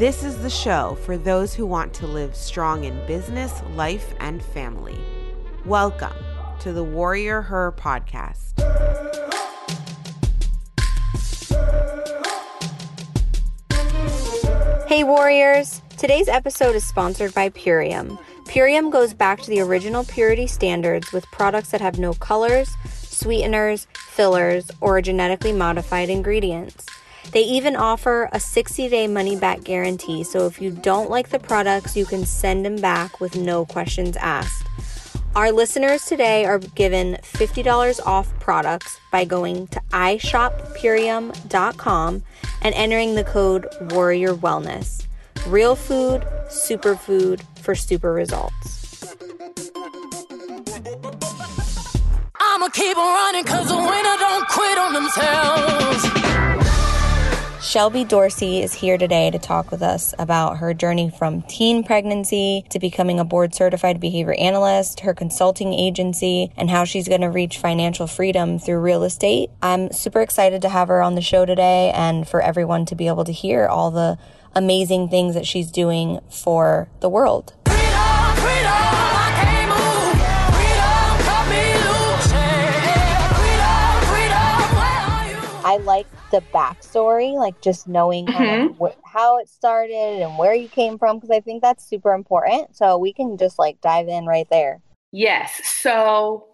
This is the show for those who want to live strong in business, life, and family. Welcome to the Warrior Her podcast. Hey, Warriors! Today's episode is sponsored by Purium. Purium goes back to the original purity standards with products that have no colors, sweeteners, fillers, or genetically modified ingredients. They even offer a 60 day money back guarantee, so if you don't like the products, you can send them back with no questions asked. Our listeners today are given $50 off products by going to ishoppurium.com and entering the code Warrior Wellness. Real food, superfood for super results. I'ma keep running cause the winner don't quit on themselves. Shelby Dorsey is here today to talk with us about her journey from teen pregnancy to becoming a board certified behavior analyst, her consulting agency, and how she's going to reach financial freedom through real estate. I'm super excited to have her on the show today and for everyone to be able to hear all the amazing things that she's doing for the world. Freedom, freedom, I can't move. Freedom, cut me loose. Yeah, freedom, freedom, where are you? I like the backstory, like just knowing kind of mm-hmm. wh- how it started and where you came from, because I think that's super important. So we can just like dive in right there. Yes. So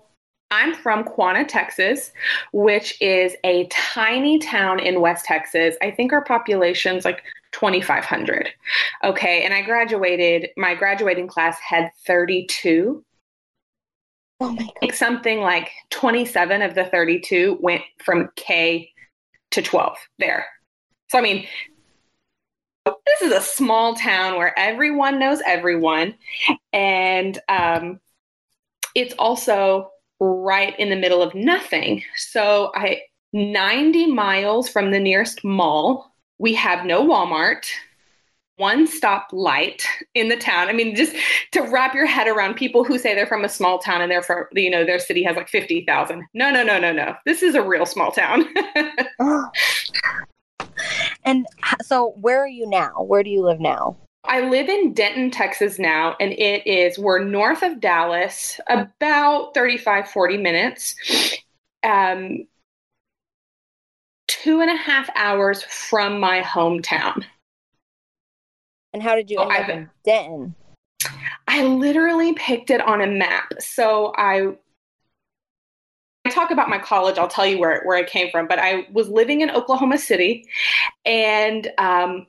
I'm from Quanah, Texas, which is a tiny town in West Texas. I think our population's like 2,500. Okay. And I graduated, my graduating class had 32. Oh my think something like 27 of the 32 went from K to 12 there. So, I mean, this is a small town where everyone knows everyone. And um, it's also right in the middle of nothing. So, I 90 miles from the nearest mall, we have no Walmart one stop light in the town. I mean, just to wrap your head around people who say they're from a small town and they're from, you know, their city has like 50,000. No, no, no, no, no. This is a real small town. And so, where are you now? Where do you live now? I live in Denton, Texas now, and it is, we're north of Dallas, about 35, 40 minutes. Um, two and a half hours from my hometown. And how did you Oh, end up I've- in Denton? I literally picked it on a map. So I I talk about my college, I'll tell you where, where I came from, but I was living in Oklahoma City and um,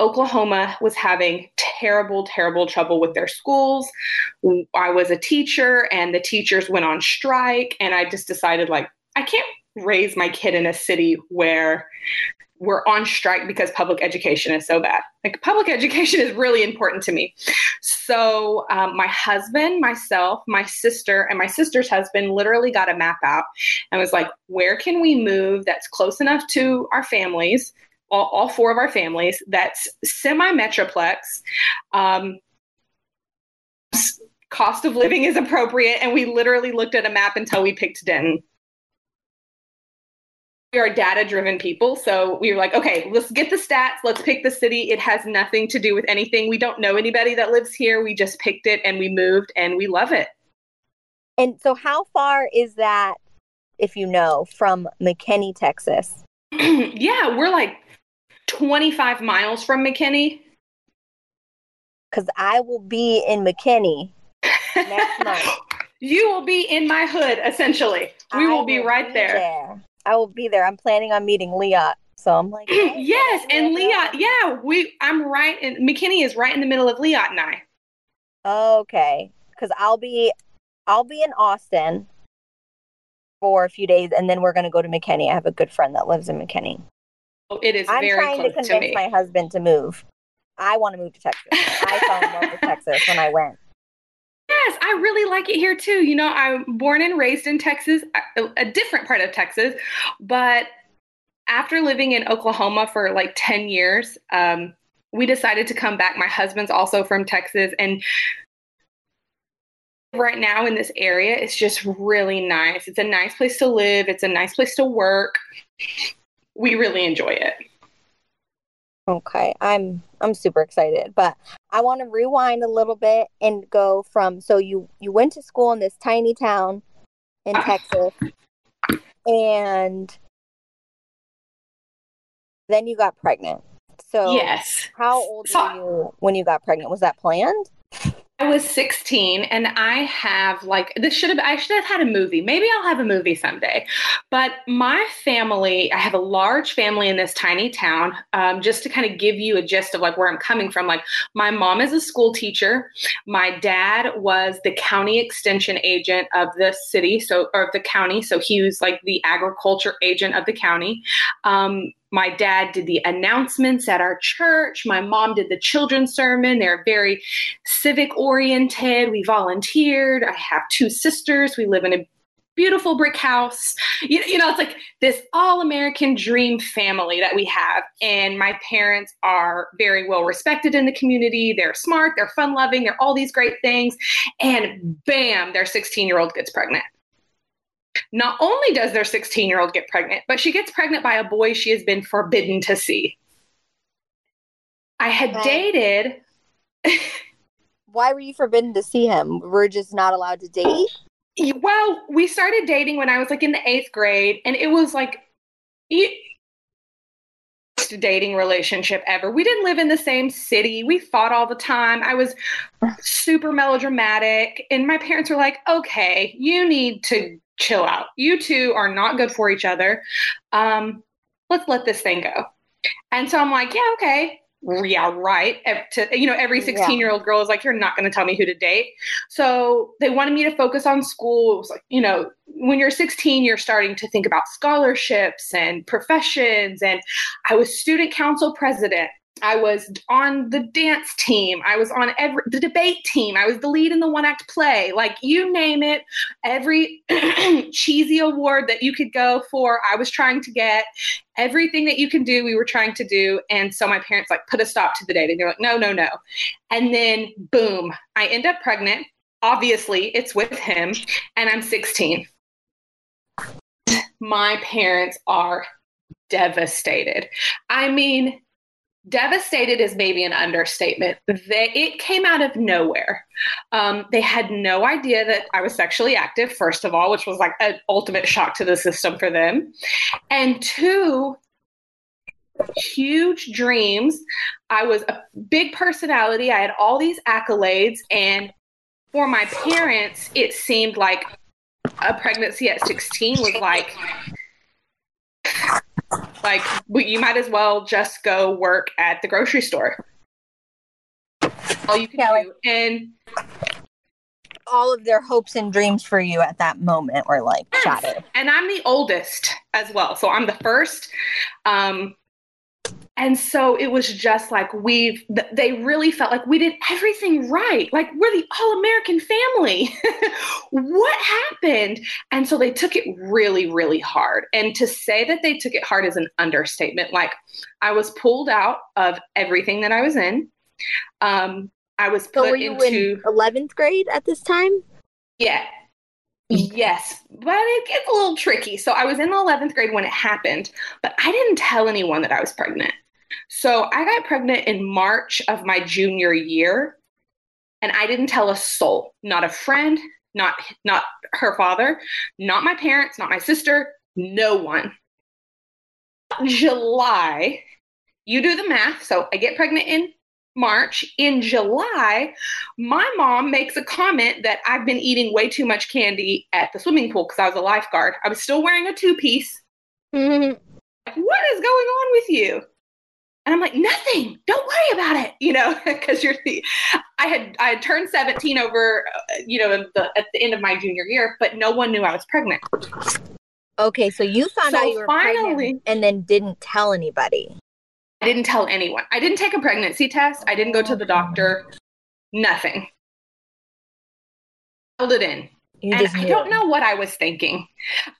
Oklahoma was having terrible, terrible trouble with their schools. I was a teacher and the teachers went on strike. And I just decided, like, I can't raise my kid in a city where we're on strike because public education is so bad. Like, public education is really important to me. So, um, my husband, myself, my sister, and my sister's husband literally got a map out and was like, where can we move that's close enough to our families? All, all four of our families that's semi metroplex um, cost of living is appropriate and we literally looked at a map until we picked denton we are data driven people so we were like okay let's get the stats let's pick the city. It has nothing to do with anything. We don't know anybody that lives here. We just picked it and we moved and we love it. And so, how far is that, if you know, from McKinney, Texas? yeah we're like 25 miles from mckinney. Because I will be in McKinney next month. you will be in my hood essentially. We I will be right there. I will be there. I'm planning on meeting Leah. So I'm like, hey, oh, yes, and Leah, yeah, we I'm right and McKinney is right in the middle of Leah and I. Okay, because I'll be, I'll be in Austin for a few days, and then we're gonna go to McKinney. I have a good friend that lives in McKinney. Oh, It is I'm very trying to convince to my husband to move. I want to move to Texas. I fell in love with Texas when I went. Yes, I really like it here too. You know, I'm born and raised in Texas, a, different part of Texas, but after living in Oklahoma for like 10 years, um, we decided to come back. My husband's also from Texas, and right now in this area, it's just really nice. It's a nice place to live, it's a nice place to work. We really enjoy it. Okay, I'm I'm super excited, but I want to rewind a little bit and go from so you you went to school in this tiny town in Texas and then you got pregnant. So yes. how old So- were you when you got pregnant? Was that planned? I was 16 and I have like this should have I should have had a movie. Maybe I'll have a movie someday. But my family, I have a large family in this tiny town. Um, just to kind of give you a gist of like where I'm coming from. Like my mom is a school teacher. My dad was the county extension agent of the city, so or of the county. So he was like the agriculture agent of the county. Um, my dad did the announcements at our church. My mom did the children's sermon. They're very civic oriented. We volunteered. I have two sisters. We live in a beautiful brick house. You, you know, it's like this all American dream family that we have. And my parents are very well respected in the community. They're smart, they're fun loving, they're all these great things. And bam, their 16 year old gets pregnant. Not only does their 16 year old get pregnant, but she gets pregnant by a boy she has been forbidden to see. I had Wow. dated Why were you forbidden to see him? We're just not allowed to date? Well, we started dating when I was like in the eighth grade, and it was like worst dating relationship ever. We didn't live in the same city. We fought all the time. I was super melodramatic, and my parents were like, "Okay, you need to chill out. You two are not good for each other. Um, let's let this thing go." And so I'm like, "Yeah, okay." Yeah, right. To, you know, every 16 year old girl is like, You're not going to tell me who to date. So they wanted me to focus on school. It was like, you know, when you're 16, you're starting to think about scholarships and professions. And I was student council president. I was on the dance team. I was on every the debate team. I was the lead in the one act play. Like you name it, every cheesy award that you could go for, I was trying to get. Everything that you can do, we were trying to do. And so my parents like put a stop to the dating. They're like, no, no, no. And then boom, I end up pregnant. Obviously, it's with him, and I'm 16. My parents are devastated. I mean, devastated is maybe an understatement. They, it came out of nowhere. Um, they had no idea that I was sexually active, first of all, which was like an ultimate shock to the system for them. And two, huge dreams. I was a big personality. I had all these accolades. And for my parents, it seemed like a pregnancy at 16 was like, like you might as well just go work at the grocery store. All you can Yeah, like- do. And All of their hopes and dreams for you at that moment were like shattered. and I'm the oldest as well. So I'm the first. Um, and so it was just like we've, they really felt like we did everything right. Like we're the all American family. what happened? And so they took it really, really hard. And to say that they took it hard is an understatement. Like I was pulled out of everything that I was in. Um, I was So put you into. in 11th grade at this time? Yeah. Yes, but it gets a little tricky. So I was in the 11th grade when it happened, but I didn't tell anyone that I was pregnant. So I got pregnant in March of my junior year, and I didn't tell a soul, not a friend, not not her father, not my parents, not my sister, no one. July, you do the math. So I get pregnant in March. In July, my mom makes a comment that I've been eating way too much candy at the swimming pool because I was a lifeguard. I was still wearing a two piece. Mhm. What is going on with you? And I'm like, nothing. Don't worry about it. You know, because you're the. I had I had turned 17 over, uh, you know, the, at the end of my junior year, but no one knew I was pregnant. Okay, so you found So out you were finally- pregnant and then didn't tell anybody. I didn't tell anyone. I didn't take a pregnancy test. I didn't go to the doctor. Nothing. Held it in. You and I don't know what I was thinking.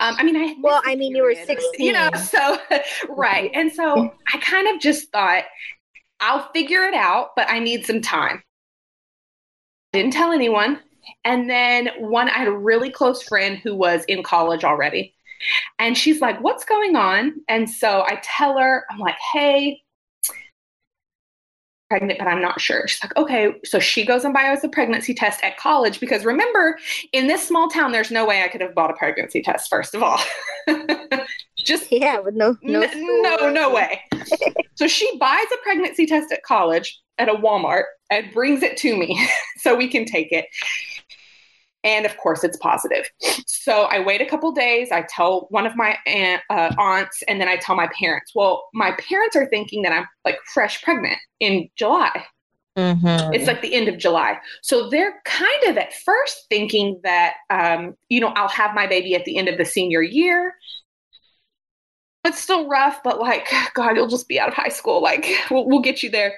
Um, I mean, I Well, I mean, you were period, you know. So right, and so I kind of just thought I'll figure it out, but I need some time. Didn't tell anyone, and then one I had a really close friend who was in college already, and she's like, "What's going on?" And so I tell her, I'm like, "Hey." Pregnant, but I'm not sure. She's like, okay. So she goes and buys a pregnancy test at college because remember, in this small town, there's no way I could have bought a pregnancy test, first of all. Just Yeah, with no no N- no, no way. so she buys a pregnancy test at college at a Walmart and brings it to me so we can take it. And of course, it's positive. So I wait a couple days. I tell one of my aunt, uh, aunts, and then I tell my parents. Well, my parents are thinking that I'm like fresh pregnant in July. Mhm. It's like the end of July. So they're kind of at first thinking that, um, you know, I'll have my baby at the end of the senior year. It's still rough, but like, God, you'll just be out of high school. Like, we'll, we'll get you there.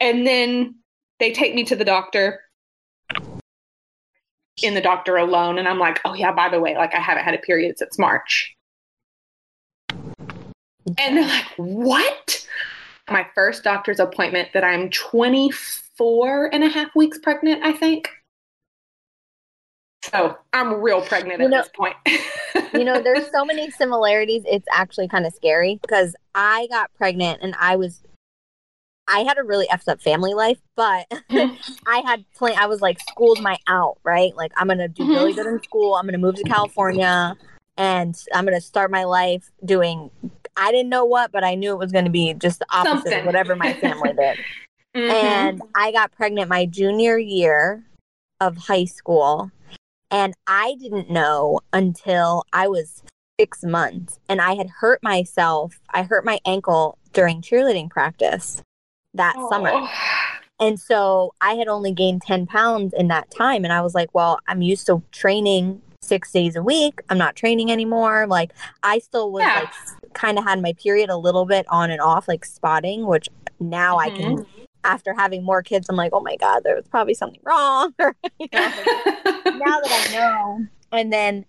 And then they take me to the doctor in the doctor alone. And I'm like, oh, yeah, by the way, like, I haven't had a period since March. And they're like, what? My first doctor's appointment that I'm 24 and a half weeks pregnant, I think. So I'm real pregnant You at know- this point. you know, there's so many similarities. It's actually kind of scary because I got pregnant and I was, I had a really effed up family life, but. I had plan. I was like schooled my out, right? Like I'm gonna do really good in school. I'm gonna move to California, and I'm gonna start my life doing. I didn't know what, but I knew it was going to be just the opposite Something. of whatever my family did. Mhm. and I got pregnant my junior year of high school. And I didn't know until I was six months. And I had hurt myself. I hurt my ankle during cheerleading practice that summer. Oh. And so I had only gained 10 pounds in that time. And I was like, well, I'm used to training six days a week. I'm not training anymore. Like, I still was Yeah. like, kind of had my period a little bit on and off, like spotting, which now I can, mm-hmm. after having more kids, I'm like, oh my God, there was probably something wrong. or, you know, now that I know. And then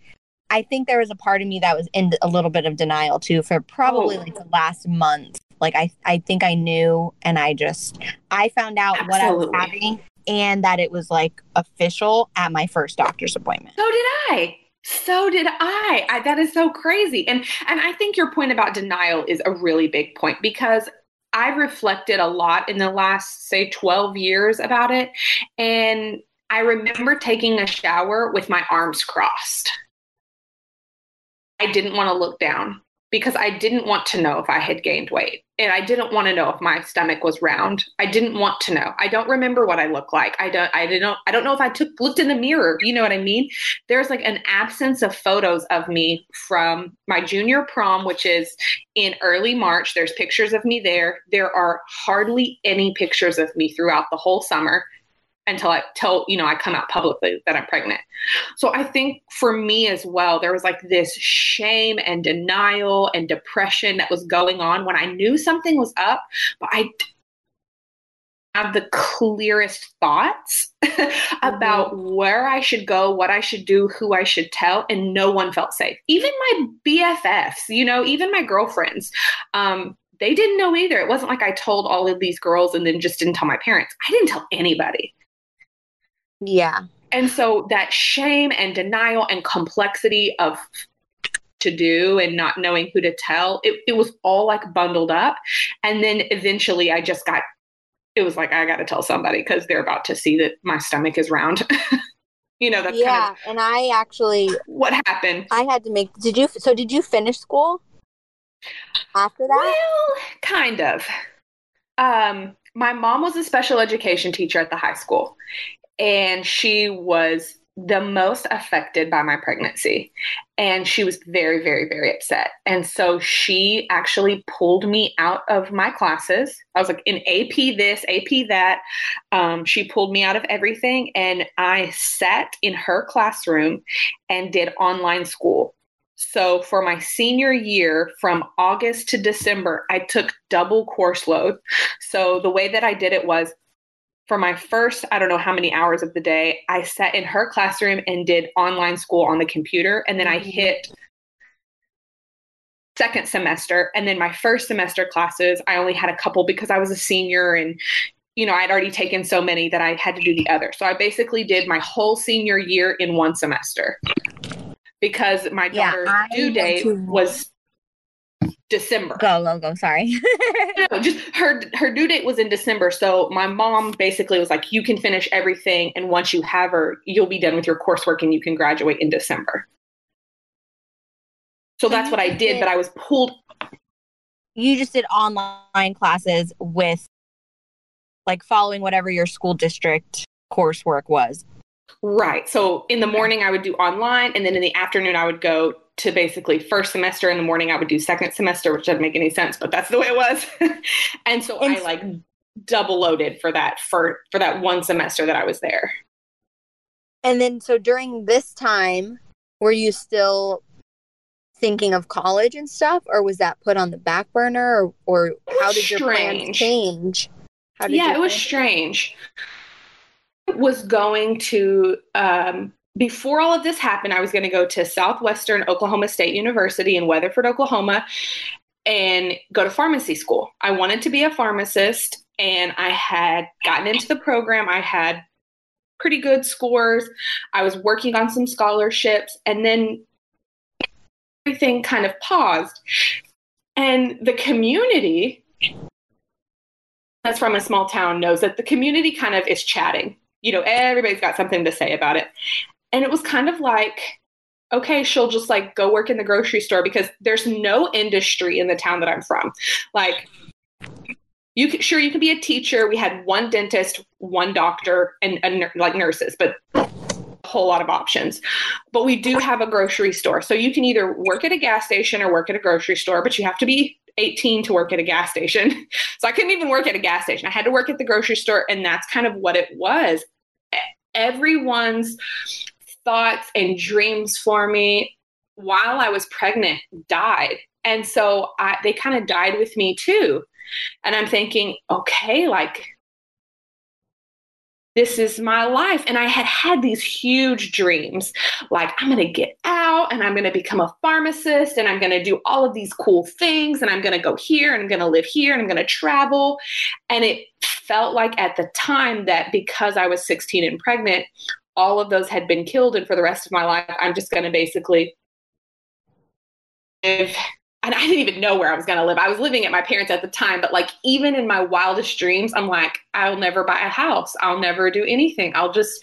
I think there was a part of me that was in a little bit of denial too for probably Oh. like the last month. Like I, I think I knew, and I just I found out what I was having, and that it was like official at my first doctor's appointment. So did I. So did I. I. That is so crazy. And and I think your point about denial is a really big point because I've reflected a lot in the last say 12 years about it and I remember taking a shower with my arms crossed. I didn't want to look down because I didn't want to know if I had gained weight. And I didn't want to know if my stomach was round. I didn't want to know. I don't remember what I look like. I don't I didn't I don't know if I took looked in the mirror. You know what I mean? There's like an absence of photos of me from my junior prom, which is in early March. There's pictures of me there. There are hardly any pictures of me throughout the whole summer until I tell, you know, I come out publicly that I'm pregnant. So I think for me as well, there was like this shame and denial and depression that was going on when I knew something was up, but I have the clearest thoughts about where I should go, what I should do, who I should tell, and no one felt safe. Even my BFFs, you know, even my girlfriends. Um, they didn't know either. It wasn't like I told all of these girls and then just didn't tell my parents. I didn't tell anybody. Yeah, And so that shame and denial and complexity of to do and not knowing who to tell, it, it was all like bundled up. And then eventually I just got, it was like, I got to tell somebody because they're about to see that my stomach is round. you know, that's yeah. kind of and I actually what happened. I had to make. Did you? So did you finish school after that? Well, kind of. Um, my mom was a special education teacher at the high school, and she was the most affected by my pregnancy. And she was very, very, very upset. And so she actually pulled me out of my classes. I was like in AP this, AP that. Um, she pulled me out of everything, and I sat in her classroom and did online school. So for my senior year, from August to December, I took double course load. So the way that I did it was for my first, I don't know how many hours of the day, I sat in her classroom and did online school on the computer. And then I Mhm. hit second semester. And then my first semester classes, I only had a couple because I was a senior and you know, I'd already taken so many that I had to do the other. So I basically did my whole senior year in one semester because my daughter's I due date was December. Go, go, go. Sorry. No, just her her due date was in December. So my mom basically was like, "You can finish everything, and once you have her, you'll be done with your coursework, and you can graduate in December." So So that's what I did- did, but I was pulled. you just did online classes with like following whatever your school district coursework was. Right. So in the morning, I would do online, and then in the afternoon, I would go to basically first semester. In the morning, I would do second semester, which doesn't make any sense, but that's the way it was. and so And- I like double loaded for that for for that one semester that I was there. And then so during this time, were you still thinking of college and stuff or was that put on the back burner or, or how did your plans change? How did yeah, it was strange. Was going to um, before all of this happened, I was going to go to Southwestern Oklahoma State University in Weatherford, Oklahoma, and go to pharmacy school. I wanted to be a pharmacist, and I had gotten into the program. I had pretty good scores. I was working on some scholarships, and then everything kind of paused. And the community that's from a small town knows that the community kind of is chatting. You know, everybody's got something to say about it. And it was kind of like, okay, she'll just like go work in the grocery store because there's no industry in the town that I'm from. Like, you can, sure you can be a teacher. We had one dentist, one doctor, and, like nurses, but a whole lot of options. But we do have a grocery store, so you can either work at a gas station or work at a grocery store, but you have to be 18 to work at a gas station. So I couldn't even work at a gas station. I had to work at the grocery store, and that's kind of what it was. Everyone's thoughts and dreams for me while I was pregnant died. And so I, they kind of died with me too. And I'm thinking, okay, like this is my life. And I had had these huge dreams like, I'm going to get out and I'm going to become a pharmacist and I'm going to do all of these cool things and I'm going to go here and I'm going to live here and I'm going to travel. And it felt like at the time that because I was 16 and pregnant, all of those had been killed. And for the rest of my life, I'm just going to basically live. And I didn't even know where I was going to live. I was living at my parents at the time, but like even in my wildest dreams, I'm like, I'll never buy a house. I'll never do anything. I'll just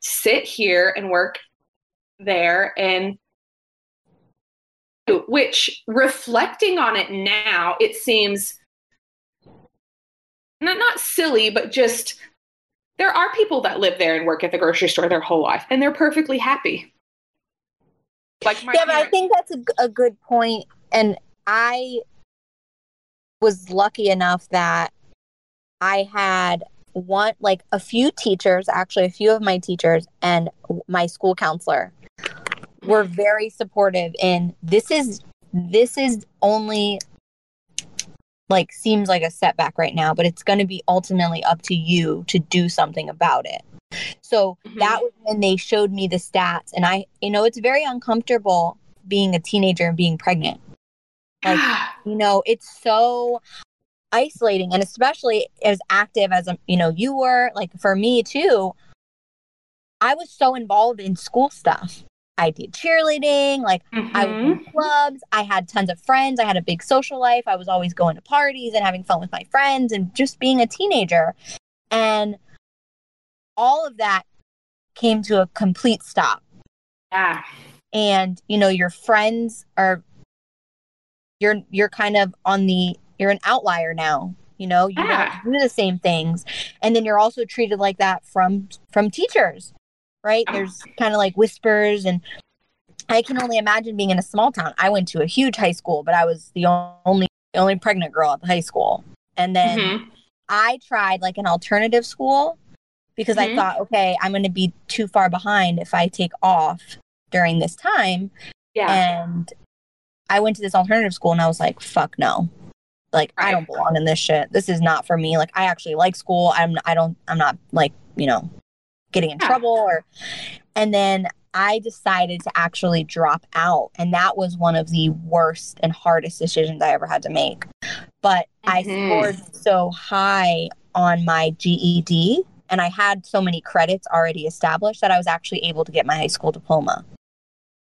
sit here and work there and which reflecting on it now, it seems not not silly, but just there are people that live there and work at the grocery store their whole life, and they're perfectly happy. Like my yeah, but I think that's a good point. And I was lucky enough that I had one, like a few teachers, actually, a few of my teachers and my school counselor were very supportive in this is this is only like seems like a setback right now but it's going to be ultimately up to you to do something about it. So Mhm. that was when they showed me the stats and i you know it's very uncomfortable being a teenager and being pregnant. Like you know it's so isolating and especially as active as um, you know you were like for me too i was so involved in school stuff i did cheerleading like I was in mm-hmm. clubs. I had tons of friends. I had a big social life. I was always going to parties and having fun with my friends and just being a teenager. And all of that came to a complete stop. yeah. And you know, your friends are you're you're kind of on the you're an outlier now. You know, you Yeah. don't do the same things. And then you're also treated like that from from teachers. Right? There's kind of like whispers and I can only imagine being in a small town. I went to a huge high school, but I was the only the only pregnant girl at the high school. And then Mhm. I tried like an alternative school because I Mhm. thought, okay, I'm going to be too far behind if I take off during this time. Yeah. And I went to this alternative school and I was like, fuck no. Like I don't belong in this shit. This is not for me. Like I actually like school. I'm I don't I'm not like, you know, getting in Yeah. trouble or and then I decided to actually drop out and that was one of the worst and hardest decisions I ever had to make. But I Mhm. scored so high on my GED and I had so many credits already established that I was actually able to get my high school diploma.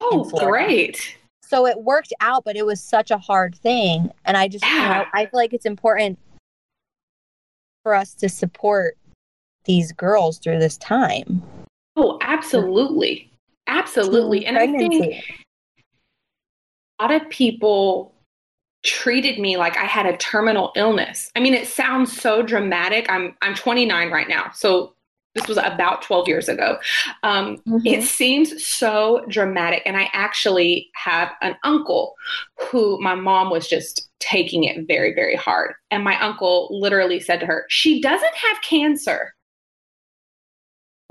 oh, great. so it worked out, but it was such a hard thing. And I just, you know, Yeah. I feel like it's important for us to support these girls through this time. Oh, absolutely. Absolutely. And I think a lot of people treated me like I had a terminal illness. I mean, it sounds so dramatic. I'm I'm 29 right now. So this was about 12 years ago. Um, Mhm. It seems so dramatic. And I actually have an uncle who my mom was just taking it very, very hard. And my uncle literally said to her, She doesn't have cancer.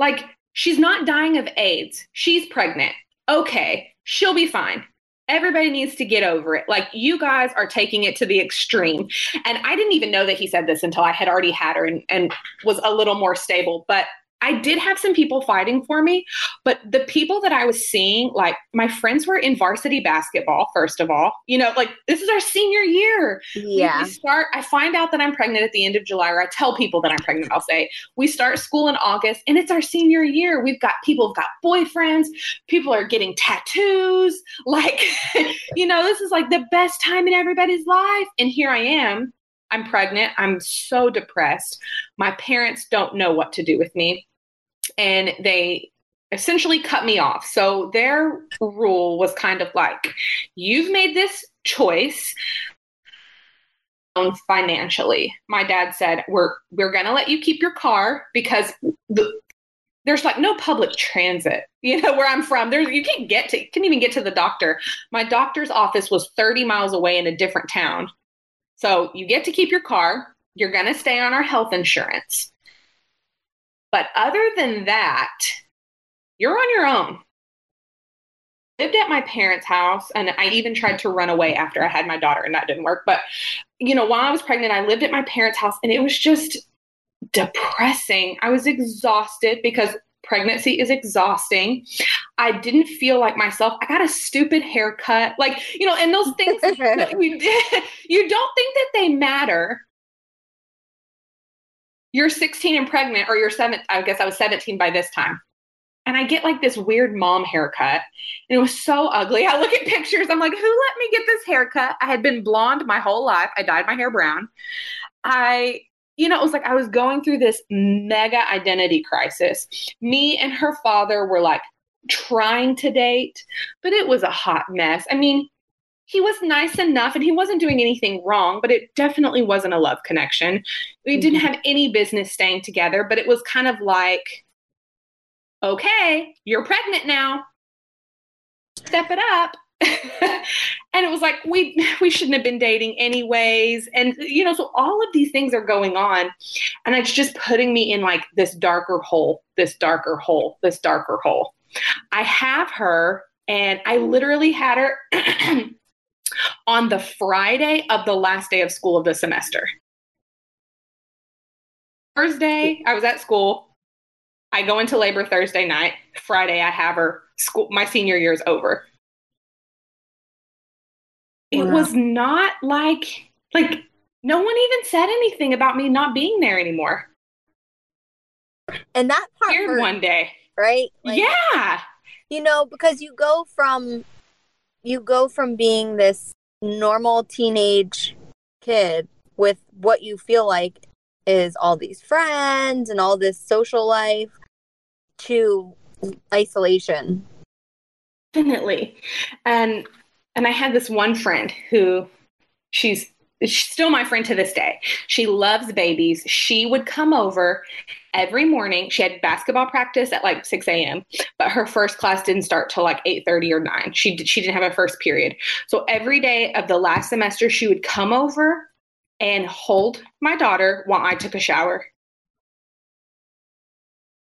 Like, she's not dying of AIDS. She's pregnant. Okay, she'll be fine. Everybody needs to get over it. Like, you guys are taking it to the extreme. And I didn't even know that he said this until I had already had her and, and was a little more stable. But I did have some people fighting for me, but the people that I was seeing, like my friends were in varsity basketball, first of all. You know, like this is our senior year. We- Yeah. We start, I find out that I'm pregnant at the end of July, or I tell people that I'm pregnant, I'll say, we start school in August and it's our senior year. We've got people have got boyfriends, people are getting tattoos. Like, you know, this is like the best time in everybody's life. And here I am. I'm pregnant. I'm so depressed. My parents don't know what to do with me. And they essentially cut me off. So their rule was kind of like, you've made this choice financially. My dad said, "We're we're going to let you keep your car because the there's like no public transit. You know where I'm from. There's you can't get to you can't even get to the doctor. My doctor's office was 30 miles away in a different town. So you get to keep your car. You're going to stay on our health insurance. But other than that, you're on your own. Lived at my parents' house, and I even tried to run away after I had my daughter, and that didn't work. But you know, while I was pregnant, I lived at my parents' house, and it was just depressing. I was exhausted because pregnancy is exhausting. I didn't feel like myself. I got a stupid haircut, like you know, and those things that we did. You don't think that they matter. You're 16 and pregnant, or you're seven. I guess I was 17 by this time. And I get like this weird mom haircut. And it was so ugly. I look at pictures. I'm like, who let me get this haircut? I had been blonde my whole life. I dyed my hair brown. I, you know, it was like I was going through this mega identity crisis. Me and her father were like trying to date, but it was a hot mess. I mean, he was nice enough and he wasn't doing anything wrong, but it definitely wasn't a love connection. We didn't mm-hmm. have any business staying together, but it was kind of like, okay, you're pregnant now. Step it up. and it was like we we shouldn't have been dating anyways and you know so all of these things are going on and it's just putting me in like this darker hole this darker hole this darker hole i have her and i literally had her on the friday of the last day of school of the semester. Thursday i was at school. I go into labor thursday night. Friday i have her school my senior year is over. It Wow. was not like like no one even said anything about me not being there anymore. And that part Weird hurt, one day. right? Like, yeah. You know because you go from you go from being this normal teenage kid with what you feel like is all these friends and all this social life to isolation. Definitely. And and i had this one friend who she's she's still my friend to this day. She loves babies. She would come over every morning. She had basketball practice at like 6 a.m but her first class didn't start till like 8.30 or 9 she, did, she didn't have a first period. So every day of the last semester she would come over and hold my daughter while i took a shower.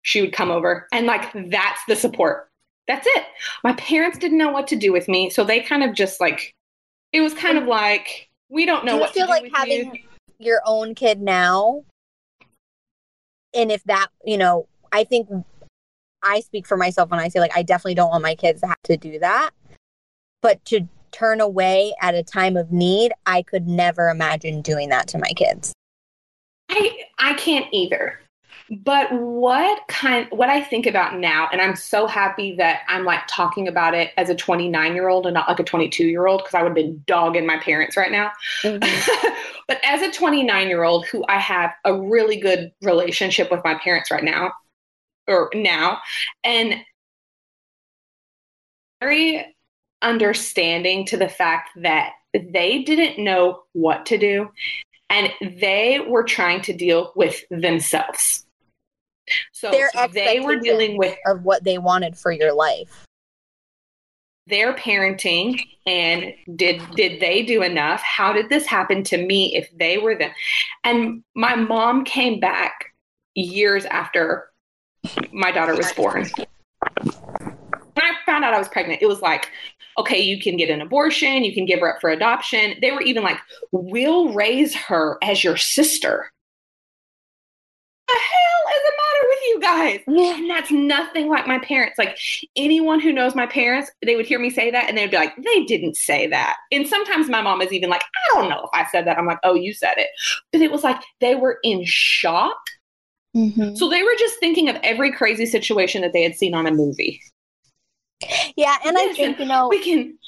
She would come over and like that's the support. That's it. My parents didn't know what to do with me so they kind of just like it was kind of like we don't know do you what feel like having you. your own kid now and if that you know i think i speak for myself when i say like i definitely don't want my kids to have to do that but to turn away at a time of need i could never imagine doing that to my kids I I can't either. But what kind what I think about now, and I'm so happy that I'm like talking about it as a 29 year old and not like a 22 year old because I would have been dogging my parents right now. Mhm. but as a 29 year old who I have a really good relationship with my parents right now, or now, and very understanding to the fact that they didn't know what to do and they were trying to deal with themselves. So they were dealing with of what they wanted for your life. their parenting and did did they do enough? How did this happen to me if they were them? And my mom came back years after my daughter was born. When i found out i was pregnant it was like okay you can get an abortion you can give her up for adoption. They were even like we'll raise her as your sister. The hell is the matter with you guys and that's nothing like my parents. Like anyone who knows my parents, they would hear me say that and they'd be like, they didn't say that. And sometimes my mom is even like, I don't know if I said that. I'm like, oh, you said it. But it was like they were in shock. Mhm. So they were just thinking of every crazy situation that they had seen on a movie. Yeah, and I think you know, We can,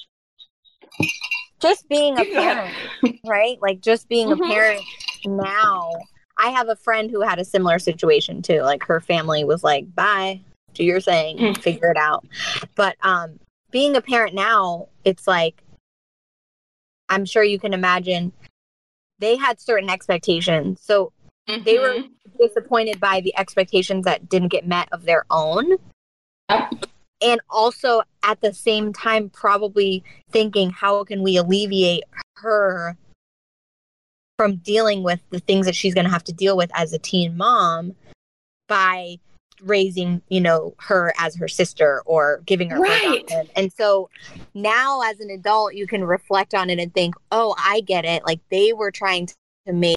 just being a You go ahead. parent, right? Like just being Mhm. a parent now. I have a friend who had a similar situation too. Like her family was like, "Bye, do your thing, Mm. figure it out." But um being a parent now, it's like I'm sure you can imagine they had certain expectations. So They were- Mhm. disappointed by the expectations that didn't get met of their own. Yep. And also at the same time, probably thinking, how can we alleviate her from dealing with the things that she's going to have to deal with as a teen mom by raising, you know, her as her sister or giving her Right. adoption. And so now as an adult, you can reflect on it and think, oh, I get it. Like they were trying to make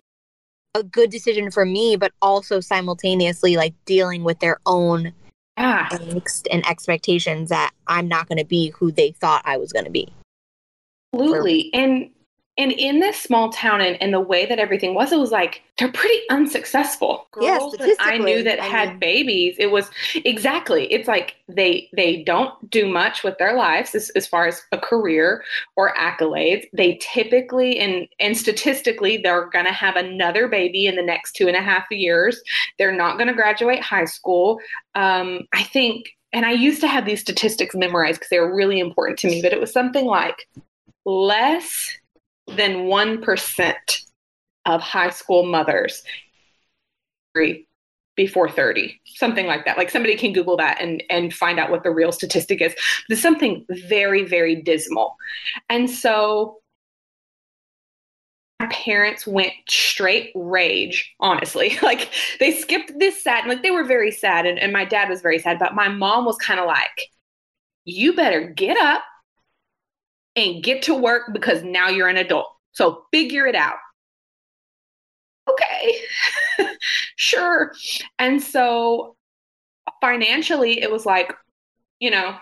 a good decision for me, but also simultaneously like dealing with their own Ah, angst and expectations that I'm not going to be who they thought I was going to be. absolutely. And and in this small town and, and the way that everything was, it was like they're pretty unsuccessful. Yeah, Girls that I knew that I had mean- babies, it was exactly. It's like they they don't do much with their lives as, as far as a career or accolades. They typically and and statistically they're gonna have another baby in the next two and a half years. They're not gonna graduate high school. Um, I think and I used to have these statistics memorized because they were really important to me, but it was something like less than 1% of high school mothers before 30 something like that. Like somebody can google that and and find out what the real statistic is. There's something very very dismal. And so my parents went straight rage honestly. Like they skipped this sad like they were very sad and, and my dad was very sad but my mom was kind of like you better get up and get to work because now you're an adult. So figure it out. Okay, sure. And so financially, it was like, you know,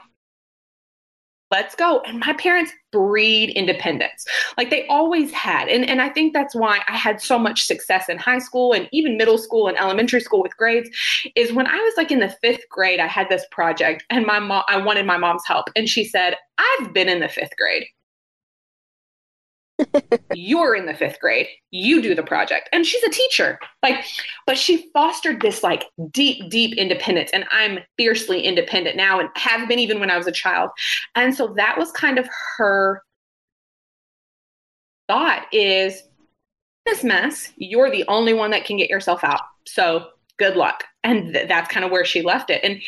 let's go. And my parents breed independence. Like they always had. And, and I think that's why I had so much success in high school and even middle school and elementary school with grades is when I was like in the fifth grade, I had this project and my mom, I wanted my mom's help. And she said, I've been in the fifth grade. You're in the fifth grade. You do the project. And she's a teacher. Like, but she fostered this like deep, deep independence. And I'm fiercely independent now and have been even when I was a child. And so that was kind of her thought is this mess, you're the only one that can get yourself out. So good luck. And th- that's kind of where she left it. And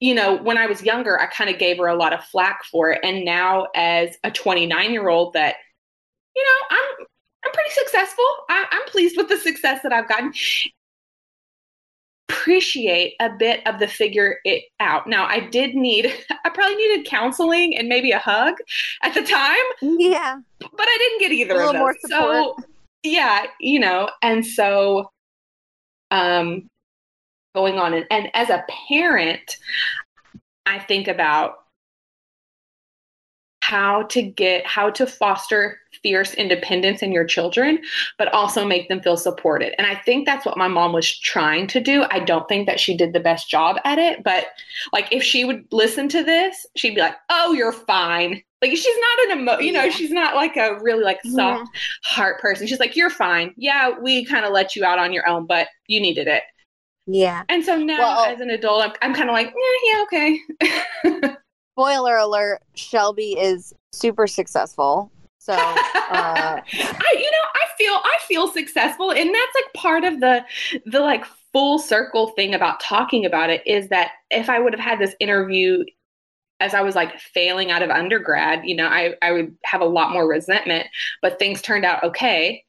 you know, when I was younger, I kind of gave her a lot of flack for it. And now, as a 29 year old, that, you know, I'm I'm pretty successful. I, I'm pleased with the success that I've gotten. Appreciate a bit of the figure it out. Now, I did need, I probably needed counseling and maybe a hug at the time, Yeah. but I didn't get either of those. So, yeah, you know, and so, um, going on, and, and as a parent, I think about how to get how to foster fierce independence in your children, but also make them feel supported. And I think that's what my mom was trying to do. I don't think that she did the best job at it, but like if she would listen to this, she'd be like, "Oh, you're fine." Like she's not an emo, you know, Yeah. she's not like a really like mm-hmm. soft Yeah. heart person. She's like, "You're fine. Yeah, we kind of let you out on your own, but you needed it." Yeah. And so now, Well- oh as an adult, I'm, I'm kind of like, yeah, yeah, okay. Spoiler alert: Shelby is super successful. So, uh, I, you know, I feel, I feel successful, and that's like part of the, the like full circle thing about talking about it is that if I would have had this interview as I was like failing out of undergrad, you know, I, I would have a lot more resentment, but things turned out okay.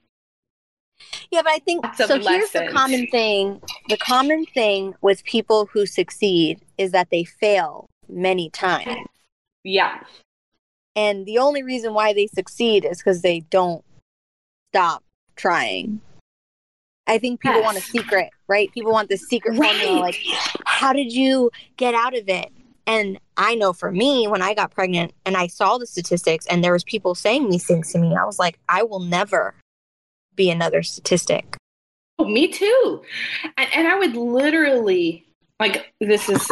yeah, but I think Lots so. Here's the common thing: the common thing with people who succeed is that they fail many times. Yeah. And the only reason why they succeed is because they don't stop trying. I think people want a secret, right? People want the secret formula. Like, how did you get out of it? And I know for me, when I got pregnant and I saw the statistics and there was people saying these things to me, I was like, I will never be another statistic. Oh, me too. And, and I would literally like this is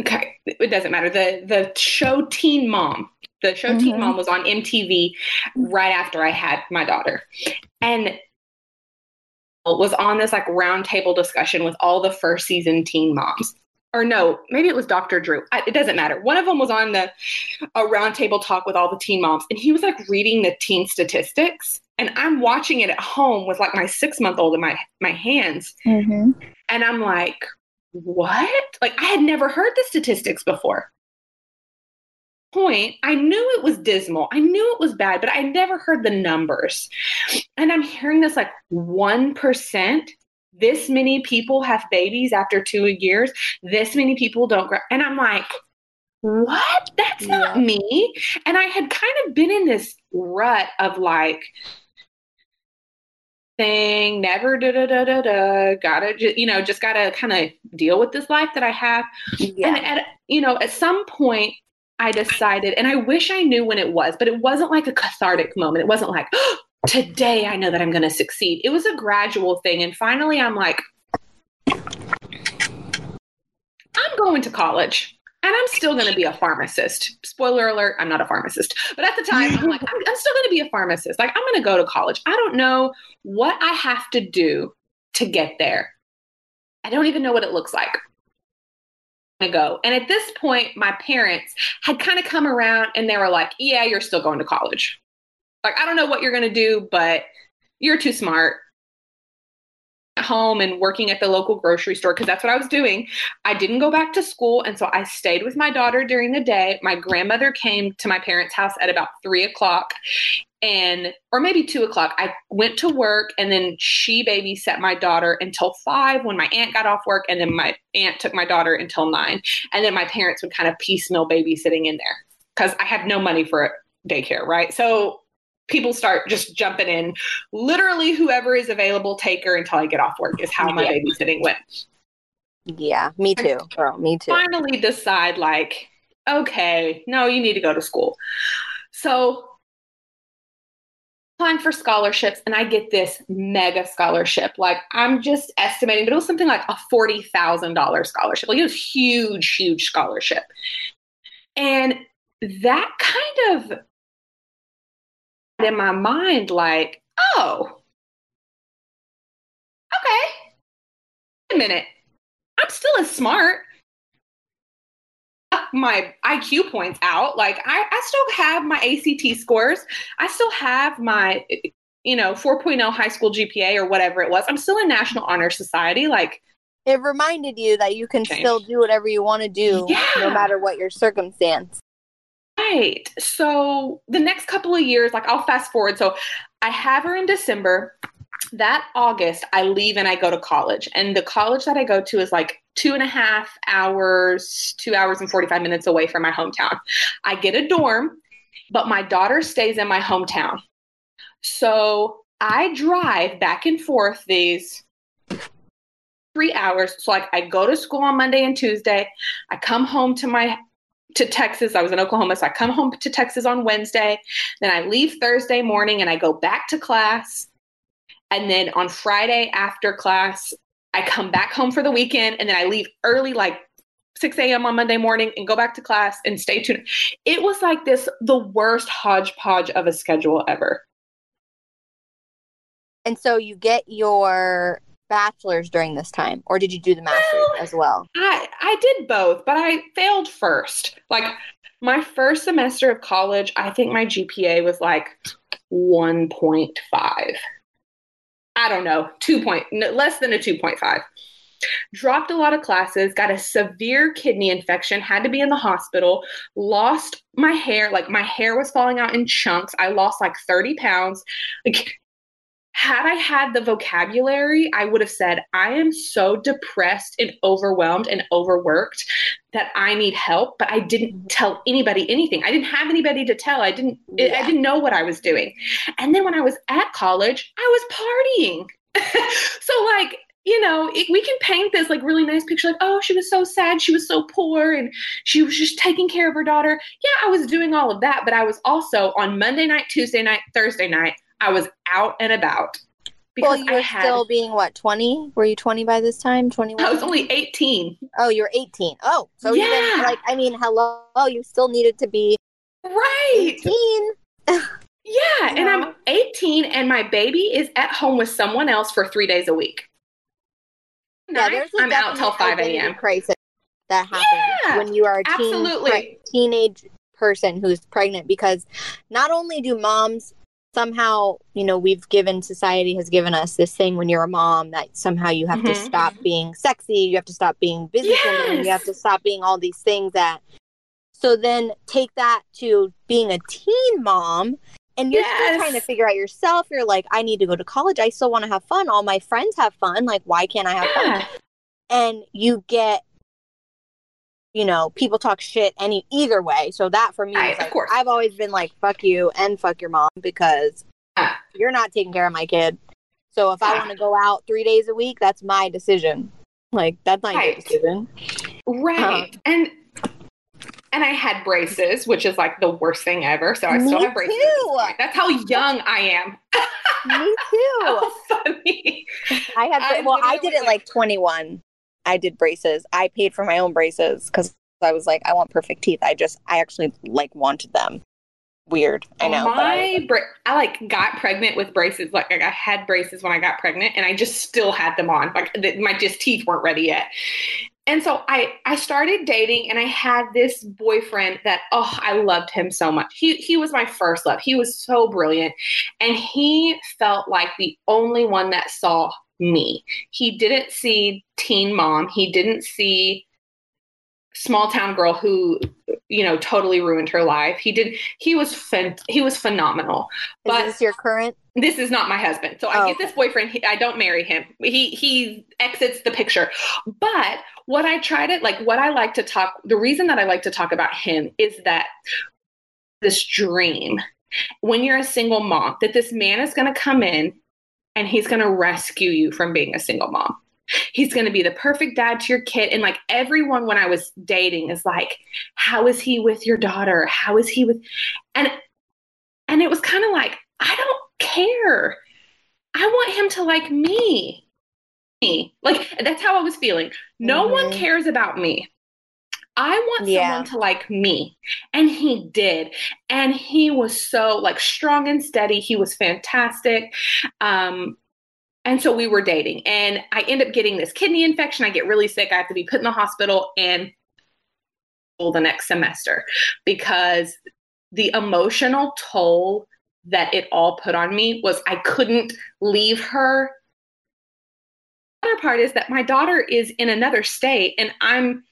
okay. It doesn't matter. The the show Teen Mom, the show Teen Mhm. Mom was on MTV right after I had my daughter, and was on this like roundtable discussion with all the first season teen moms. Or no, maybe it was Dr. Drew. I, it doesn't matter. One of them was on the a roundtable talk with all the teen moms, and he was like reading the teen statistics. And I'm watching it at home with like my six month old in my my hands, Mm-hmm. and I'm like, what? Like, I had never heard the statistics before. Point, I knew it was dismal. I knew it was bad, but I never heard the numbers. And I'm hearing this like 1%. This many people have babies after two years. This many people don't. grow. And I'm like, what? That's not me. And I had kind of been in this rut of like, thing, never da da da da da. Gotta, you know, just gotta kind of deal with this life that I have. Yeah. And at, you know, at some point, I decided, and I wish I knew when it was, but it wasn't like a cathartic moment. It wasn't like, oh, today I know that I'm going to succeed. It was a gradual thing. And finally, I'm like, I'm going to college. And I'm still going to be a pharmacist. Spoiler alert, I'm not a pharmacist. But at the time, I'm like, I'm, I'm still going to be a pharmacist. Like, I'm going to go to college. I don't know what I have to do to get there. I don't even know what it looks like to go. And at this point, my parents had kind of come around and they were like, Yeah, you're still going to college. Like, I don't know what you're going to do, but you're too smart. At home and working at the local grocery store because that's what I was doing. I didn't go back to school. And so I stayed with my daughter during the day. My grandmother came to my parents' house at about three o'clock and or maybe two o'clock i went to work and then she babysat my daughter until five when my aunt got off work and then my aunt took my daughter until nine and then my parents would kind of piecemeal babysitting in there because i had no money for daycare right so people start just jumping in literally whoever is available take her until i get off work is how my Yeah. babysitting went Yeah, me too, girl. Me too. finally decide like okay no you need to go to school so applying for scholarships and i get this mega scholarship. Like i'm just estimating but it was something like a $40000 scholarship. Like it was huge huge scholarship. And that kind of in my mind like oh okay. Wait a minute. I'm still as smart my IQ points out. Like I, I still have my ACT scores. I still have my, you know, 4.0 high school GPA or whatever it was. I'm still in National Honor Society. Like, It reminded you that you can Okay. still do whatever you want to do, Yeah. no matter what your circumstance. right. So the next couple of years, like I'll fast forward. So I have her in December. That August, I leave and I go to college. And the college that I go to is like two and a half hours, two hours and 45 minutes away from my hometown. I get a dorm, but my daughter stays in my hometown. So I drive back and forth these three hours. So like I go to school on Monday and Tuesday. I come home to my to Texas. I was in Oklahoma, so I come home to Texas on Wednesday. Then I leave Thursday morning and I go back to class. And then on Friday after class, I come back home for the weekend and then I leave early, like 6 a.m. on Monday morning and go back to class and stay tuned. It was like this the worst hodgepodge of a schedule ever. And so you get your bachelor's during this time, or did you do the master's Well, as well? I I did both, but I failed first. Like my first semester of college, I think my GPA was like 1.5. I don't know, 2 point less than a 2.5. Dropped a lot of classes, got a severe kidney infection, had to be in the hospital, lost my hair, like my hair was falling out in chunks. I lost like 30 pounds. Like had I had the vocabulary, I would have said, I am so depressed and overwhelmed and overworked that I need help. But I didn't mm-hmm. tell anybody anything. I didn't have anybody to tell. I didn't. I didn't know what I was doing. And then when I was at college, I was partying. so like. You know, it, we can paint this like really nice picture, like, oh, she was so sad, she was so poor, and she was just taking care of her daughter. Yeah, I was doing all of that, but I was also on Monday night, Tuesday night, Thursday night, I was out and about Well, you were had. still being what, 20? Were you 20 by this time? 21? I was only 18. oh, you were 18. Oh, so Yeah. even like, I mean, hello, oh, you still needed to be Right. 18. Yeah. And. I'm 18, and my baby is at home with someone else for three days a week. Yeah, Night, there's a I'm out till 5 a.m. crisis that happens Yeah, when you are a teen, absolutely. pre- teenage person who's pregnant because not only do moms somehow, you know, we've given society has given us this thing when you're a mom that somehow you have to Mhm. stop being sexy, you have to stop being businesswoman, you have to stop being all these things that so then take that to being a teen mom and you're still trying to figure out yourself. You're like, I need to go to college. I still want to have fun. All my friends have fun. Like, why can't I have fun? And you get you know people talk shit any either way so that for me Right, is of like, course. i've always been like fuck you and fuck your mom because you're not taking care of my kid so if i want to go out three days a week that's my decision like that's not your Right. decision Right. Uh-huh. And and I had braces, which is like the worst thing ever. So I still have braces. That's how young I am. me too How funny. i had I well i did it like 21 i did braces i paid for my own braces because i was like i want perfect teeth i just i actually like wanted them weird i know but I- My bra- I like got pregnant with braces. Like I had braces when I got pregnant, and I just still had them on. Like the, my just teeth weren't ready yet. And so I I started dating, and I had this boyfriend that oh I loved him so much. He he was my first love. He was so brilliant, and he felt like the only one that saw me. He didn't see teen mom. He didn't see small town girl who you know totally ruined her life. He did. He was fen- he was phenomenal. is but- this your current This is not my husband. So I Oh, get this boyfriend. He, I don't marry him. He he exits the picture. But what I try to like, what I like to talk. The reason that I like to talk about him is that this dream when you're a single mom that this man is going to come in and he's going to rescue you from being a single mom. He's going to be the perfect dad to your kid. And like everyone, when I was dating, is like, how is he with your daughter? How is he with, and, and it was kind of like, I don't care. I want him to like me. Me. Like that's how I was feeling. No one Mhm. cares about me. I want Yeah. someone to like me. And he did. And he was so like strong and steady. He was fantastic. Um and so we were dating and I end up getting this kidney infection. I get really sick. I have to be put in the hospital and the next semester because the emotional toll that it all put on me was I couldn't leave her. The other part is that my daughter is in another state and I'm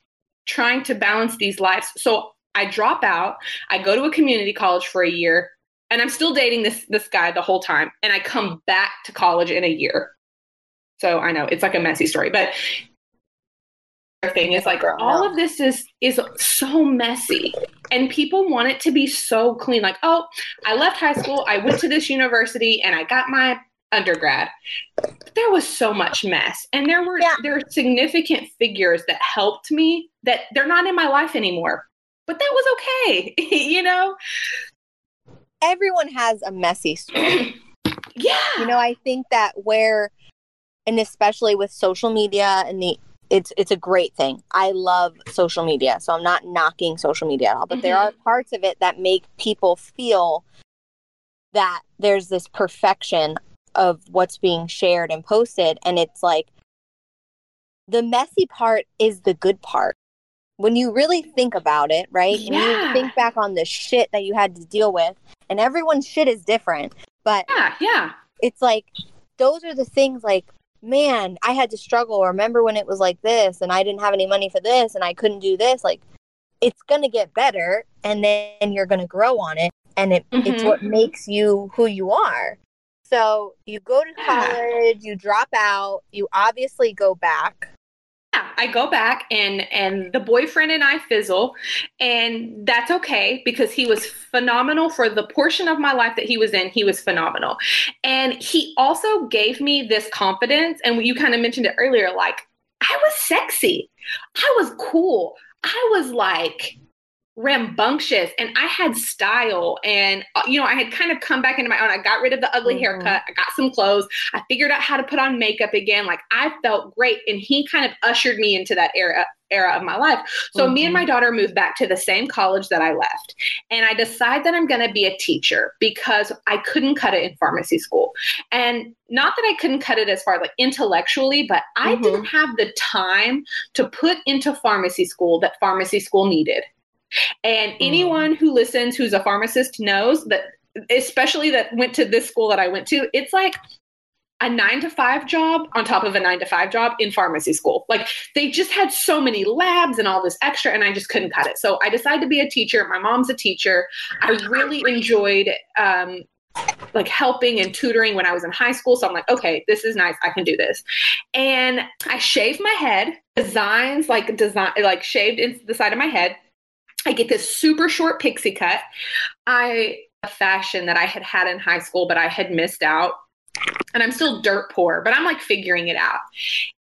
trying to balance these lives. So I drop out, I go to a community college for a year, and I'm still dating this this guy the whole time, and I come back to college in a year. So I know it's like a messy story, but thing is like all of this is is so messy and people want it to be so clean like oh i left high school i went to this university and i got my undergrad there was so much mess and there were Yeah. there are significant figures that helped me that they're not in my life anymore but that was okay, you know? Everyone has a messy story. Yeah. you know, I think that where, and especially with social media and the, it's it's a great thing. I love social media, so I'm not knocking social media at all. But there Mhm. are parts of it that make people feel that there's this perfection of what's being shared and posted, and it's like the messy part is the good part. When you really think about it, right? When you Yeah. think back on the shit that you had to deal with, and everyone's shit is different, but yeah, yeah. it's like those are the things like man i had to struggle remember when it was like this and i didn't have any money for this and i couldn't do this like it's gonna get better and then you're gonna grow on it and it, it's Mhm. what makes you who you are so you go to Yeah. college you drop out you obviously go back Yeah, I go back and and the boyfriend and I fizzle, and that's okay because he was phenomenal for the portion of my life that he was in. He was phenomenal, and he also gave me this confidence. And you kind of mentioned it earlier, like I was sexy, I was cool, I was like rambunctious and I had style and uh, you know I had kind of come back into my own. I got rid of the ugly Mhm. haircut I got some clothes I figured out how to put on makeup again like I felt great and he kind of ushered me into that era era of my life. So me and my daughter moved back to the same college that I left and I decide that I'm going to be a teacher because I couldn't cut it in pharmacy school. And not that I couldn't cut it as far like intellectually but I Mhm. didn't have the time to put into pharmacy school that pharmacy school needed and anyone who listens who's a pharmacist knows that, especially that went to this school that I went to, it's like a nine to five job on top of a nine to five job in pharmacy school. Like they just had so many labs and all this extra, and I just couldn't cut it. So I decided to be a teacher. My mom's a teacher. I really enjoyed um, like helping and tutoring when I was in high school. So I'm like, okay, this is nice. I can do this. And I shaved my head, designs like design, like shaved into the side of my head. I get this super short pixie cut. I a fashion that I had had in high school, but I had missed out. And I'm still dirt poor, but I'm like figuring it out.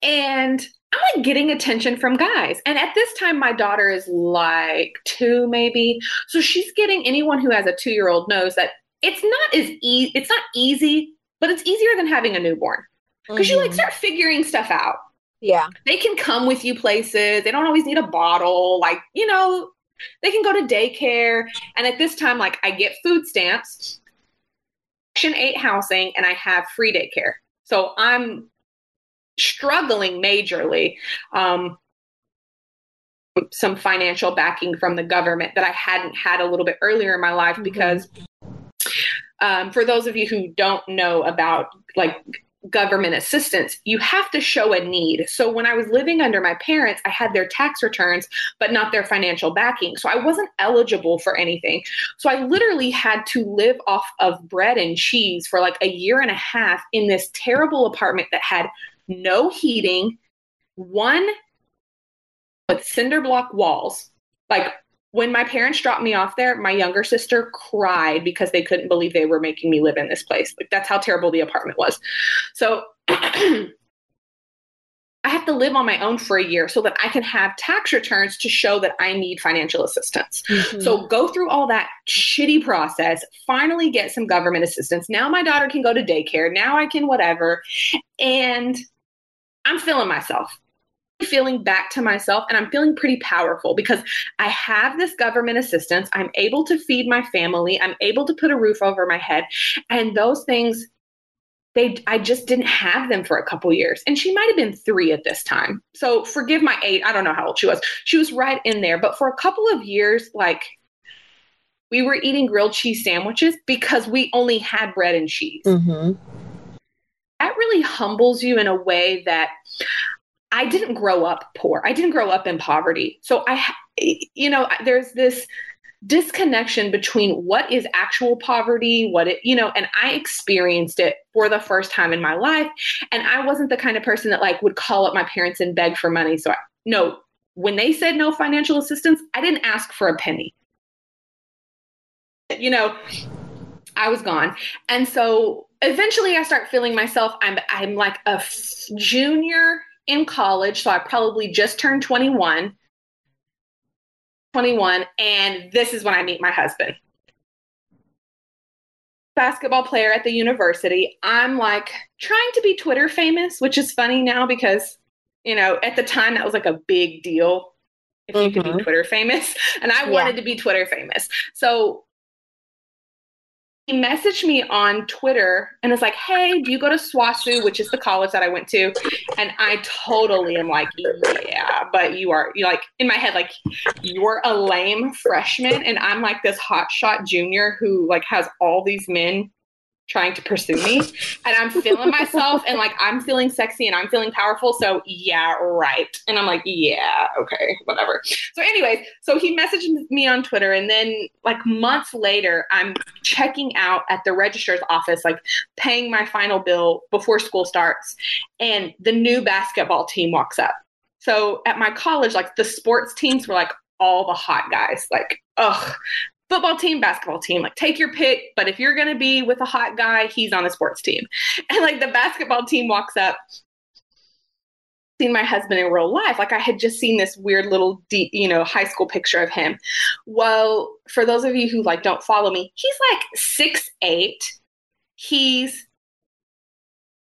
And I'm like getting attention from guys. And at this time, my daughter is like two, maybe. So she's getting anyone who has a two year old knows that it's not as easy, it's not easy, but it's easier than having a newborn because you like Mhm. start figuring stuff out yeah they can come with you places. They don't always need a bottle. Like, you know, they can go to daycare. And at this time, like, I get food stamps, Section 8 housing, and I have free daycare. So I'm struggling majorly. Um, some financial backing from the government that I hadn't had a little bit earlier in my life Mhm. because um, for those of you who don't know about like government assistance, you have to show a need. So when I was living under my parents, I had their tax returns, but not their financial backing. So I wasn't eligible for anything. So I literally had to live off of bread and cheese for like a year and a half in this terrible apartment that had no heating, one with cinder block walls. Like when my parents dropped me off there, my younger sister cried because they couldn't believe they were making me live in this place. Like that's how terrible the apartment was. So I have to live on my own for a year so that I can have tax returns to show that I need financial assistance. Mm-hmm. So go through all that shitty process, finally get some government assistance. Now my daughter can go to daycare. Now I can whatever. And I'm feeling myself. Feeling back to myself, and I'm feeling pretty powerful because I have this government assistance. I'm able to feed my family. I'm able to put a roof over my head. And those things, they I just didn't have them for a couple years. And she might have been three at this time. So forgive my eight. I don't know how old she was. She was right in there. But for a couple of years, like we were eating grilled cheese sandwiches because we only had bread and cheese. Mm-hmm. That really humbles you in a way that I didn't grow up poor. I didn't grow up in poverty. So I, you know, there's this disconnection between what is actual poverty, what it, you know, and I experienced it for the first time in my life. And I wasn't the kind of person that like would call up my parents and beg for money. So I, no, when they said no financial assistance, I didn't ask for a penny. You know, I was gone. And so eventually I start feeling myself I'm I'm like a f- junior in college, so I probably just turned 21. 21, and this is when I meet my husband. Basketball player at the university. I'm like trying to be Twitter famous, which is funny now because, you know, at the time that was like a big deal if you could be Mhm. Twitter famous. And I Yeah. wanted to be Twitter famous. So he messaged me on Twitter and was like, Hey, do you go to SWOSU, which is the college that I went to? And I totally am like, Yeah, but you are you like in my head, like you're a lame freshman, and I'm like this hotshot junior who like has all these men trying to pursue me and I'm feeling myself and like I'm feeling sexy and I'm feeling powerful. So yeah, right. And I'm like, yeah, okay, whatever. So, anyways, so he messaged me on Twitter and then like months later, I'm checking out at the registrar's office, like paying my final bill before school starts, and the new basketball team walks up. So at my college, like the sports teams were like all the hot guys, like, ugh, football team, basketball team, like take your pick. But if you're gonna be with a hot guy, he's on the sports team. And like the basketball team walks up, seen my husband in real life. Like I had just seen this weird little you know, high school picture of him. Well, for those of you who like don't follow me, he's like six eight. He's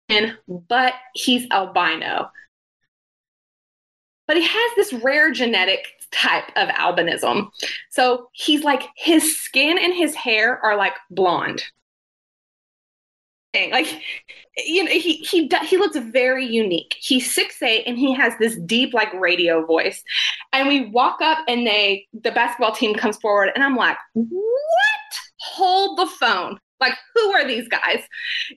and but he's albino. But he has this rare genetic type of albinism. So he's like his skin and his hair are like blonde. Like you know, he he he looks very unique. He's six eight and he has this deep like radio voice. And we walk up and they the basketball team comes forward and I'm like, what? Hold the phone. Like, who are these guys?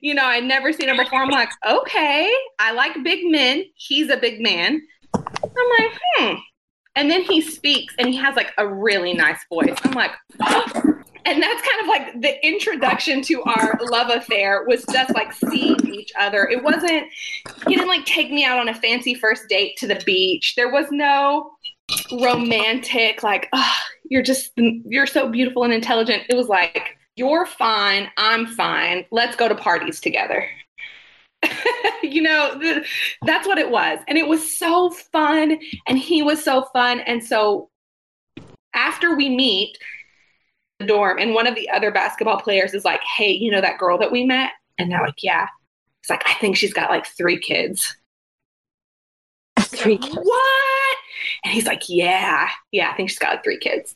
You know, I'd never seen him before. I'm like, okay, I like big men. He's a big man. I'm like, hmm. And then he speaks and he has like a really nice voice. I'm like, and that's kind of like the introduction to our love affair was just like seeing each other. It wasn't, he didn't like take me out on a fancy first date to the beach. There was no romantic, like, oh, you're just, you're so beautiful and intelligent. It was like, you're fine. I'm fine. Let's go to parties together. you know, th- that's what it was. And it was so fun. And he was so fun. And so after we meet the dorm, and one of the other basketball players is like, hey, you know that girl that we met? And they're like, yeah. It's like, I think she's got like three kids. Three kids. What? And he's like, yeah, yeah, I think she's got like three kids.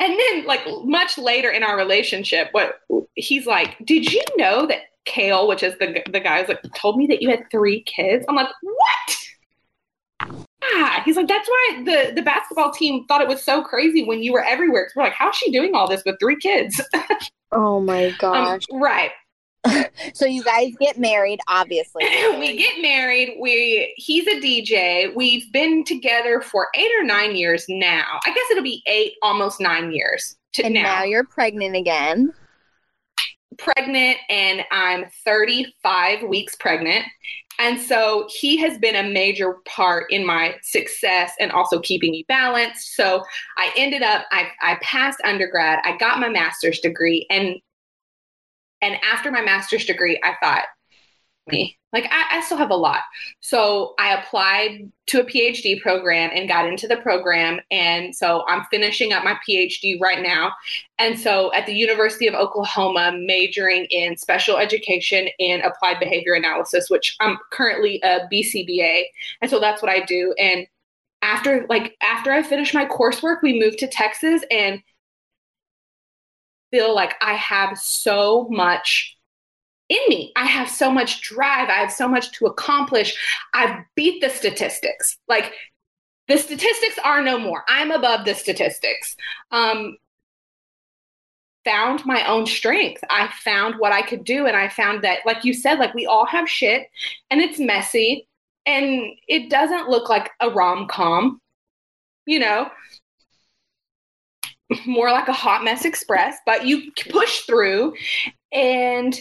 And then, like, much later in our relationship, what he's like, did you know that Kale, which is the the guy, was like, told me that you had three kids? I'm like, what? Yeah. He's like, that's why the the basketball team thought it was so crazy when you were everywhere. Because we're like, how's she doing all this with three kids? Oh my Um, gosh. right. So you guys get married, obviously. we get married. We he's a DJ. We've been together for eight or nine years now. I guess it'll be eight, almost nine years to and now. now you're pregnant again. pregnant, and I'm 35 weeks pregnant. And so he has been a major part in my success and also keeping me balanced. So I ended up, I, I passed undergrad, I got my master's degree, and and after my master's degree, I thought, me, like I, I still have a lot. So I applied to a PhD program and got into the program. And so I'm finishing up my PhD right now. And so at the University of Oklahoma, majoring in special education and applied behavior analysis, which I'm currently a BCBA. And so that's what I do. And after like after I finish my coursework, we moved to Texas and feel like I have so much in me. I have so much drive. I have so much to accomplish. I've beat the statistics. Like the statistics are no more. I'm above the statistics. Um, found my own strength. I found what I could do. And I found that, like you said, like we all have shit and it's messy and it doesn't look like a rom com, you know, more like a hot mess express, but you push through and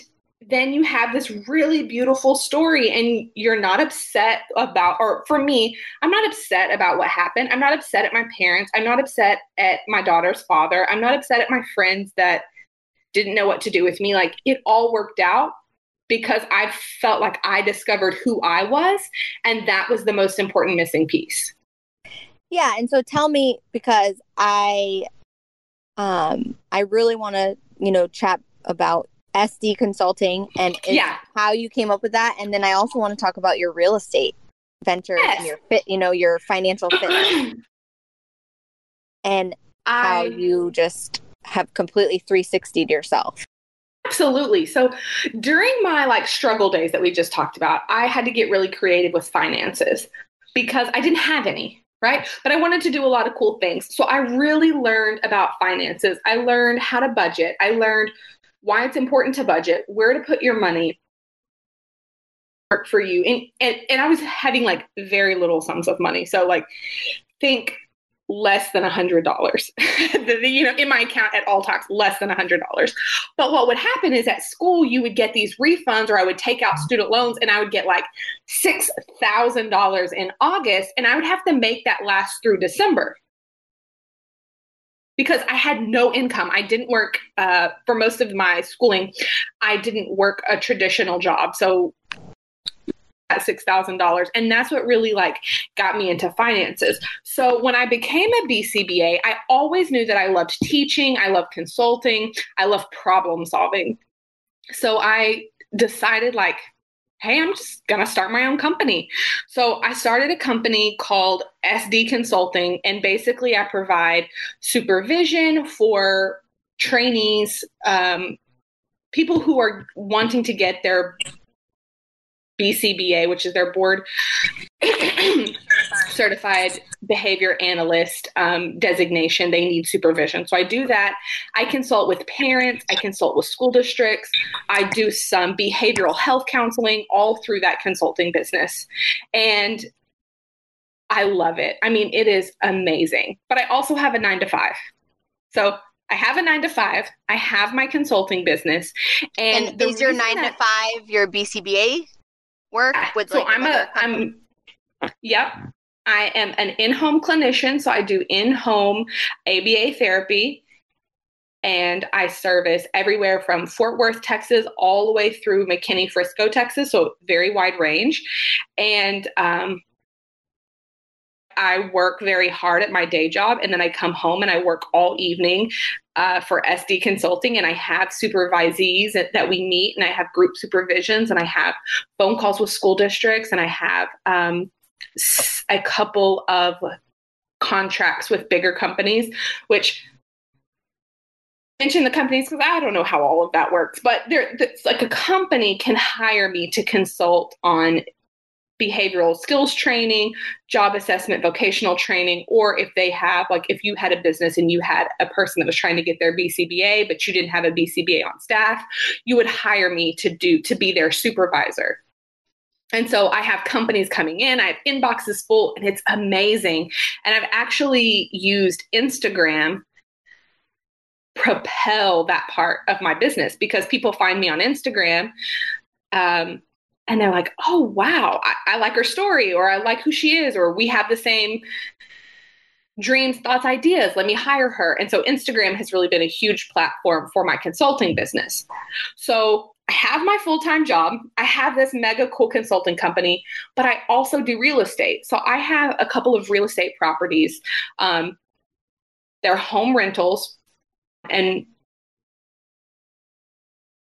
then you have this really beautiful story and you're not upset about or for me i'm not upset about what happened. I'm not upset at my parents. I'm not upset at my daughter's father. I'm not upset at my friends that didn't know what to do with me. Like it all worked out because i felt like i discovered who i was and that was the most important missing piece. Yeah, and so tell me because I um I really want to, you know, chat about SD consulting and Yeah. how you came up with that and then I also want to talk about your real estate venture Yes. and your fit, you know, your financial fit and how you just have completely 360'd yourself. Absolutely. So during my like struggle days that we just talked about, I had to get really creative with finances because I didn't have any, right? But I wanted to do a lot of cool things. So I really learned about finances. I learned how to budget. I learned why it's important to budget, where to put your money work for you. And and, and I was having like very little sums of money. So like think less than a hundred dollars. You know in my account at all times less than a hundred dollars. But what would happen is at school you would get these refunds or i would take out student loans and i would get like six thousand dollars in august and i would have to make that last through december. Because i had no income. I didn't work uh, for most of my schooling i didn't work a traditional job. So at six thousand dollars, and that's what really like got me into finances. So when I became a BCBA, I always knew that I loved teaching, I loved consulting, I loved problem solving. So I decided like, hey, I'm just gonna start my own company. So I started a company called SD Consulting, and basically I provide supervision for trainees, um, people who are wanting to get their BCBA, which is their board certified behavior analyst um, designation. They need supervision. So I do that. I consult with parents, I consult with school districts, I do some behavioral health counseling all through that consulting business. And I love it. I mean, it is amazing. But I also have a nine to five. So I have a nine to five. I have my consulting business, and, And, is your 9 that- to 5 your BCBA work with so like I'm a company? I'm yep. I am an in-home clinician, so I do in-home ABA therapy and I service everywhere from Fort Worth, Texas, all the way through McKinney, Frisco, Texas, so very wide range. And um, I work very hard at my day job, and then I come home and I work all evening uh, for SD Consulting, and I have supervisees that, that we meet, and I have group supervisions, and I have phone calls with school districts, and I have um, a couple of contracts with bigger companies, which mention the companies because I don't know how all of that works, but there, it's like a company can hire me to consult on behavioral skills training, job assessment, vocational training, or if they have, like, if you had a business and you had a person that was trying to get their BCBA, but you didn't have a BCBA on staff, you would hire me to do to be their supervisor. And so I have companies coming in, I have inboxes full, and it's amazing. And I've actually used Instagram propel that part of my business because people find me on Instagram um, and they're like, oh, wow, I, I like her story, or I like who she is, or we have the same dreams, thoughts, ideas. Let me hire her. And so Instagram has really been a huge platform for my consulting business. So I have my full time job. I have this mega cool consulting company, but I also do real estate. So I have a couple of real estate properties. Um, they're home rentals. And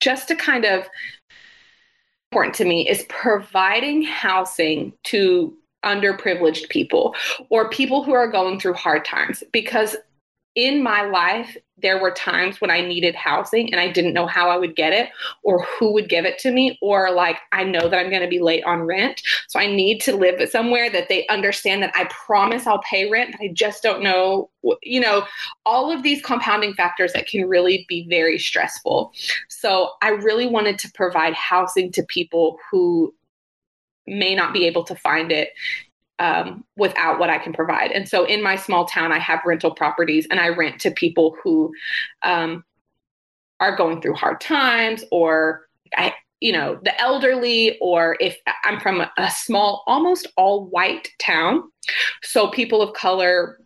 just to kind of important to me is providing housing to underprivileged people or people who are going through hard times because in my life there were times when I needed housing and I didn't know how I would get it or who would give it to me or like I know that I'm going to be late on rent. So I need to live somewhere that they understand that I promise I'll pay rent but I just don't know you know all of these compounding factors that can really be very stressful. So I really wanted to provide housing to people who may not be able to find it um, without what I can provide. And so in my small town, I have rental properties and I rent to people who um, are going through hard times or I, you know, the elderly, or if I'm from a, a small, almost all white town. So people of color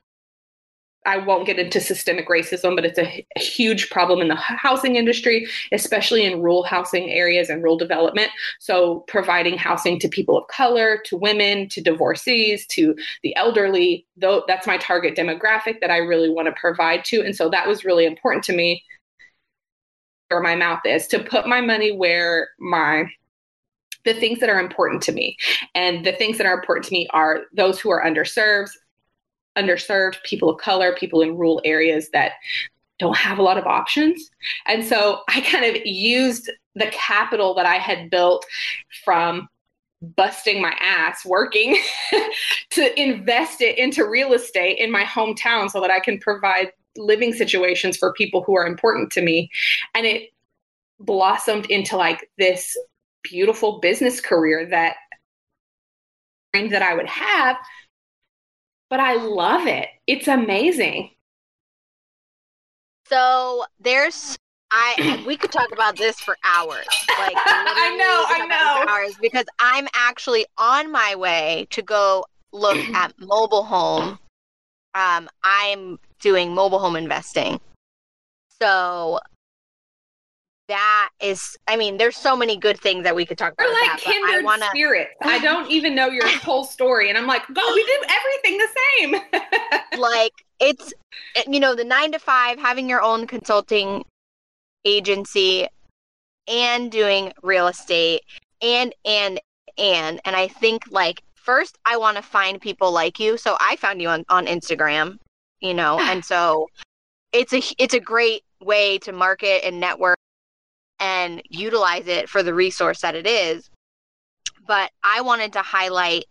I won't get into systemic racism, but it's a, a huge problem in the housing industry, especially in rural housing areas and rural development. So, providing housing to people of color, to women, to divorcees, to the elderly, though that's my target demographic that I really want to provide to. And so, that was really important to me. Where my mouth is to put my money where my the things that are important to me. And the things that are important to me are those who are underserved, underserved, people of color, people in rural areas that don't have a lot of options. And so I kind of used the capital that I had built from busting my ass working to invest it into real estate in my hometown so that I can provide living situations for people who are important to me. And it blossomed into like this beautiful business career that that I would have but I love it. It's amazing. So there's I we could talk about this for hours. Like I know, I know. Hours because I'm actually on my way to go look at mobile home. Um, I'm doing mobile home investing. So that is i mean there's so many good things that we could talk about We're like that, kindred I wanna... spirits. I don't even know your whole story and i'm like go we do everything the same. Like it's you know the nine to five having your own consulting agency and doing real estate and and and and i think like first i want to find people like you so i found you on, on instagram you know and so it's a it's a great way to market and network and utilize it for the resource that it is. But I wanted to highlight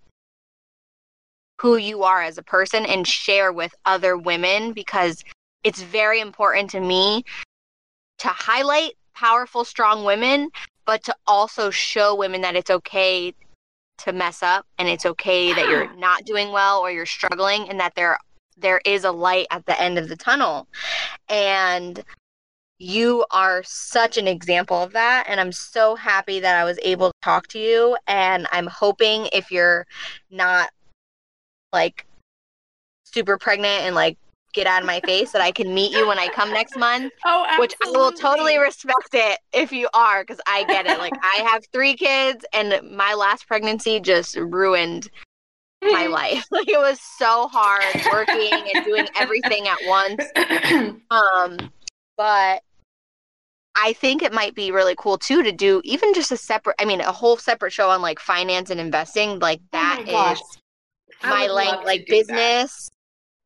who you are as a person and share with other women because it's very important to me to highlight powerful, strong women, but to also show women that it's okay to mess up and it's okay that you're not doing well or you're struggling and that there there is a light at the end of the tunnel. And you are such an example of that and i'm so happy that i was able to talk to you and i'm hoping if you're not like super pregnant and like get out of my face that i can meet you when i come next month oh absolutely. which i will totally respect it if you are because i get it. Like i have three kids and my last pregnancy just ruined my life. Like it was so hard working and doing everything at once. Um but I think it might be really cool too to do even just a separate I mean a whole separate show on like finance and investing like oh that oh my is my like like business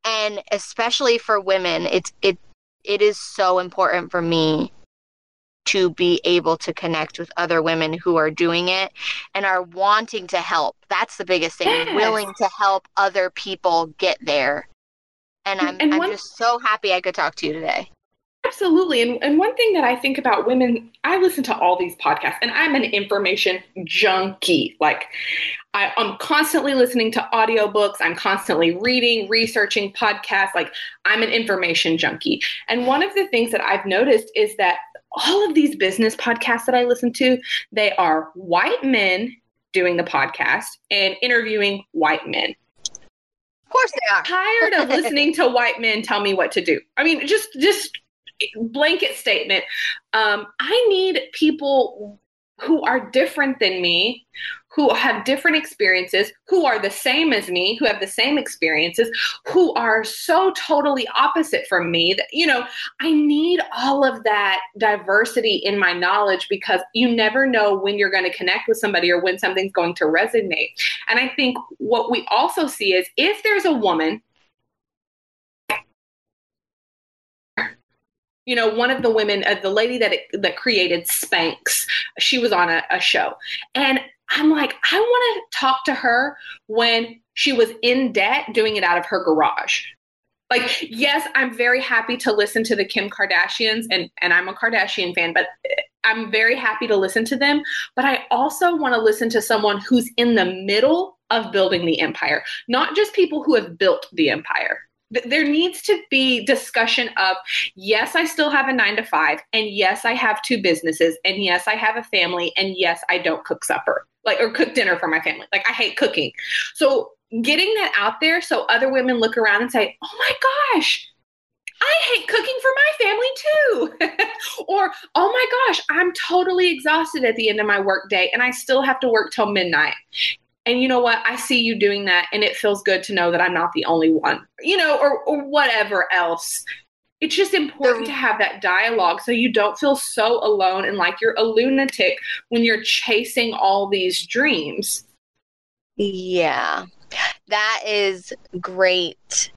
that. and especially for women it's it it is so important for me to be able to connect with other women who are doing it and are wanting to help. That's the biggest thing, yes. willing to help other people get there. And mm, I'm and I'm one- just so happy I could talk to you today. Absolutely. And, and one thing that I think about women, I listen to all these podcasts and I'm an information junkie. Like, I, I'm constantly listening to audiobooks, I'm constantly reading, researching podcasts. Like, I'm an information junkie. And one of the things that I've noticed is that all of these business podcasts that I listen to, they are white men doing the podcast and interviewing white men. Of course they are. Tired of listening to white men tell me what to do. I mean, just just blanket statement. Um, I need people who are different than me, who have different experiences, who are the same as me, who have the same experiences, who are so totally opposite from me that, you know, I need all of that diversity in my knowledge because you never know when you're going to connect with somebody or when something's going to resonate. And I think what we also see is if there's a woman you know one of the women uh, the lady that it, that created spanx she was on a, a show. And i'm like i want to talk to her when she was in debt doing it out of her garage. Like yes i'm very happy to listen to the kim kardashians and and i'm a kardashian fan but uh, i'm very happy to listen to them. But i also want to listen to someone who's in the middle of building the empire not just people who have built the empire there needs to be discussion of yes i still have a nine to five and yes i have two businesses and yes i have a family and yes i don't cook supper like or cook dinner for my family like i hate cooking so getting that out there so other women look around and say oh my gosh I hate cooking for my family too. or, oh my gosh, I'm totally exhausted at the end of my work day and I still have to work till midnight. And you know what? I see you doing that and it feels good to know that I'm not the only one, you know, or, or whatever else. It's just important to have that dialogue so you don't feel so alone and like you're a lunatic when you're chasing all these dreams. Yeah. That is great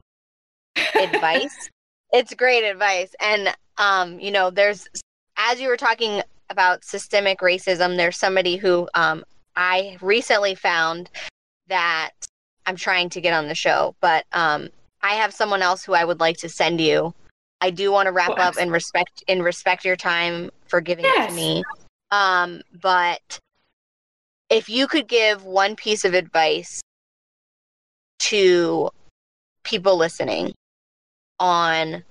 advice. it's great advice. And um, you know, there's as you were talking about systemic racism, there's somebody who um I recently found that I'm trying to get on the show, but um I have someone else who I would like to send you. I do want to wrap Oh, up and respect and respect your time for giving it to me. Um, but if you could give one piece of advice to people listening on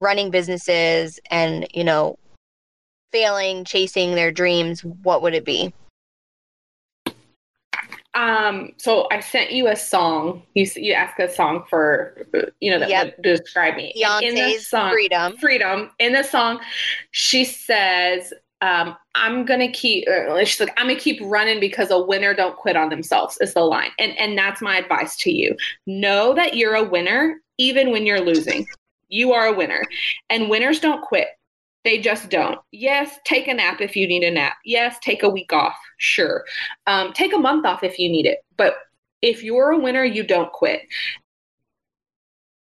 running businesses and you know failing chasing their dreams what would it be Um, so I sent you a song. You you asked a song for you know that Yep. would describe me. And in the Beyonce's song, freedom freedom. In the song, she says, um, "I'm gonna keep." Uh, she's like, "I'm gonna keep running because a winner don't quit on themselves." Is the line, and and that's my advice to you. Know that you're a winner even when you're losing. You are a winner, and winners don't quit. They just don't. Yes, take a nap if you need a nap. Yes, take a week off. Sure. Um, take a month off if you need it. But if you're a winner, you don't quit.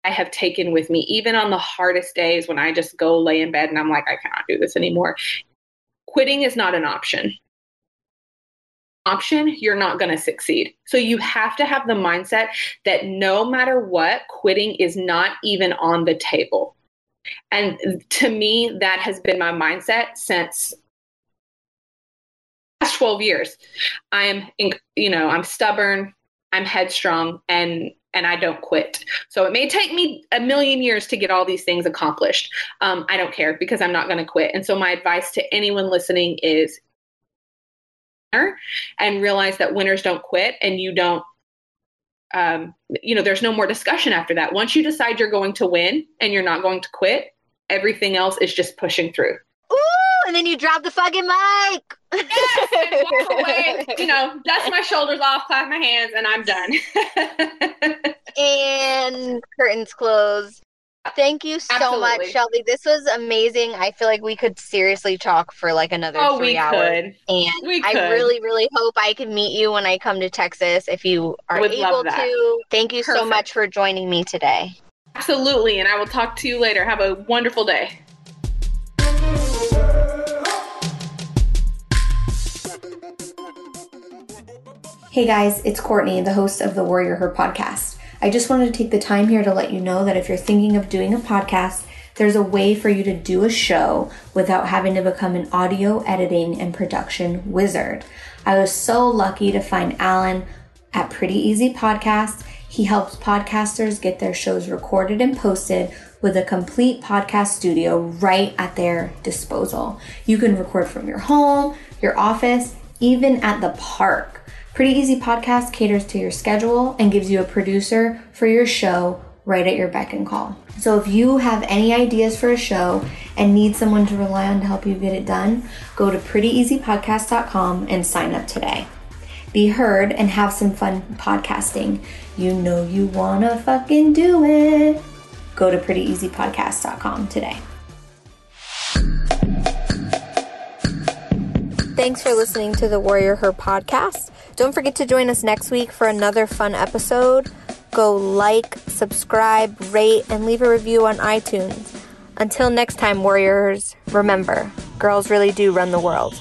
I have taken with me, even on the hardest days when I just go lay in bed and I'm like, I cannot do this anymore. Quitting is not an option. Option, you're not going to succeed. So you have to have the mindset that no matter what, quitting is not even on the table. And to me, that has been my mindset since last 12 years. I'm, you know, I'm stubborn, I'm headstrong, and and I don't quit. So it may take me a million years to get all these things accomplished. Um, I don't care because I'm not going to quit. And so my advice to anyone listening is and realize that winners don't quit and you don't um, you know there's no more discussion after that. Once you decide you're going to win and you're not going to quit everything else is just pushing through. Ooh, and then you drop the fucking mic. Yes, walk away, you know dust my shoulders off clap my hands and i'm done. And curtains closed. Thank you so much, Shelby. This was amazing. I feel like we could seriously talk for like another oh three we hours. could And we I really, really hope I can meet you when I come to Texas if you are Would able to. Thank you so much for joining me today. absolutely and i will talk to you later have a wonderful day Hey guys, it's Courtney, the host of the Warrior Her podcast. I just wanted to take the time here to let you know that if you're thinking of doing a podcast, there's a way for you to do a show without having to become an audio editing and production wizard. I was so lucky to find Alan at Pretty Easy Podcast. He helps podcasters get their shows recorded and posted with a complete podcast studio right at their disposal. You can record from your home, your office, even at the park. Pretty Easy Podcast caters to your schedule and gives you a producer for your show right at your beck and call. So if you have any ideas for a show and need someone to rely on to help you get it done, go to prettyeasypodcast.com and sign up today. Be heard and have some fun podcasting. You know you wanna fucking do it. Go to prettyeasypodcast.com today. Thanks for listening to the Warrior Her podcast. Don't forget to join us next week for another fun episode. Go like, subscribe, rate, and leave a review on iTunes. Until next time, Warriors, remember, girls really do run the world.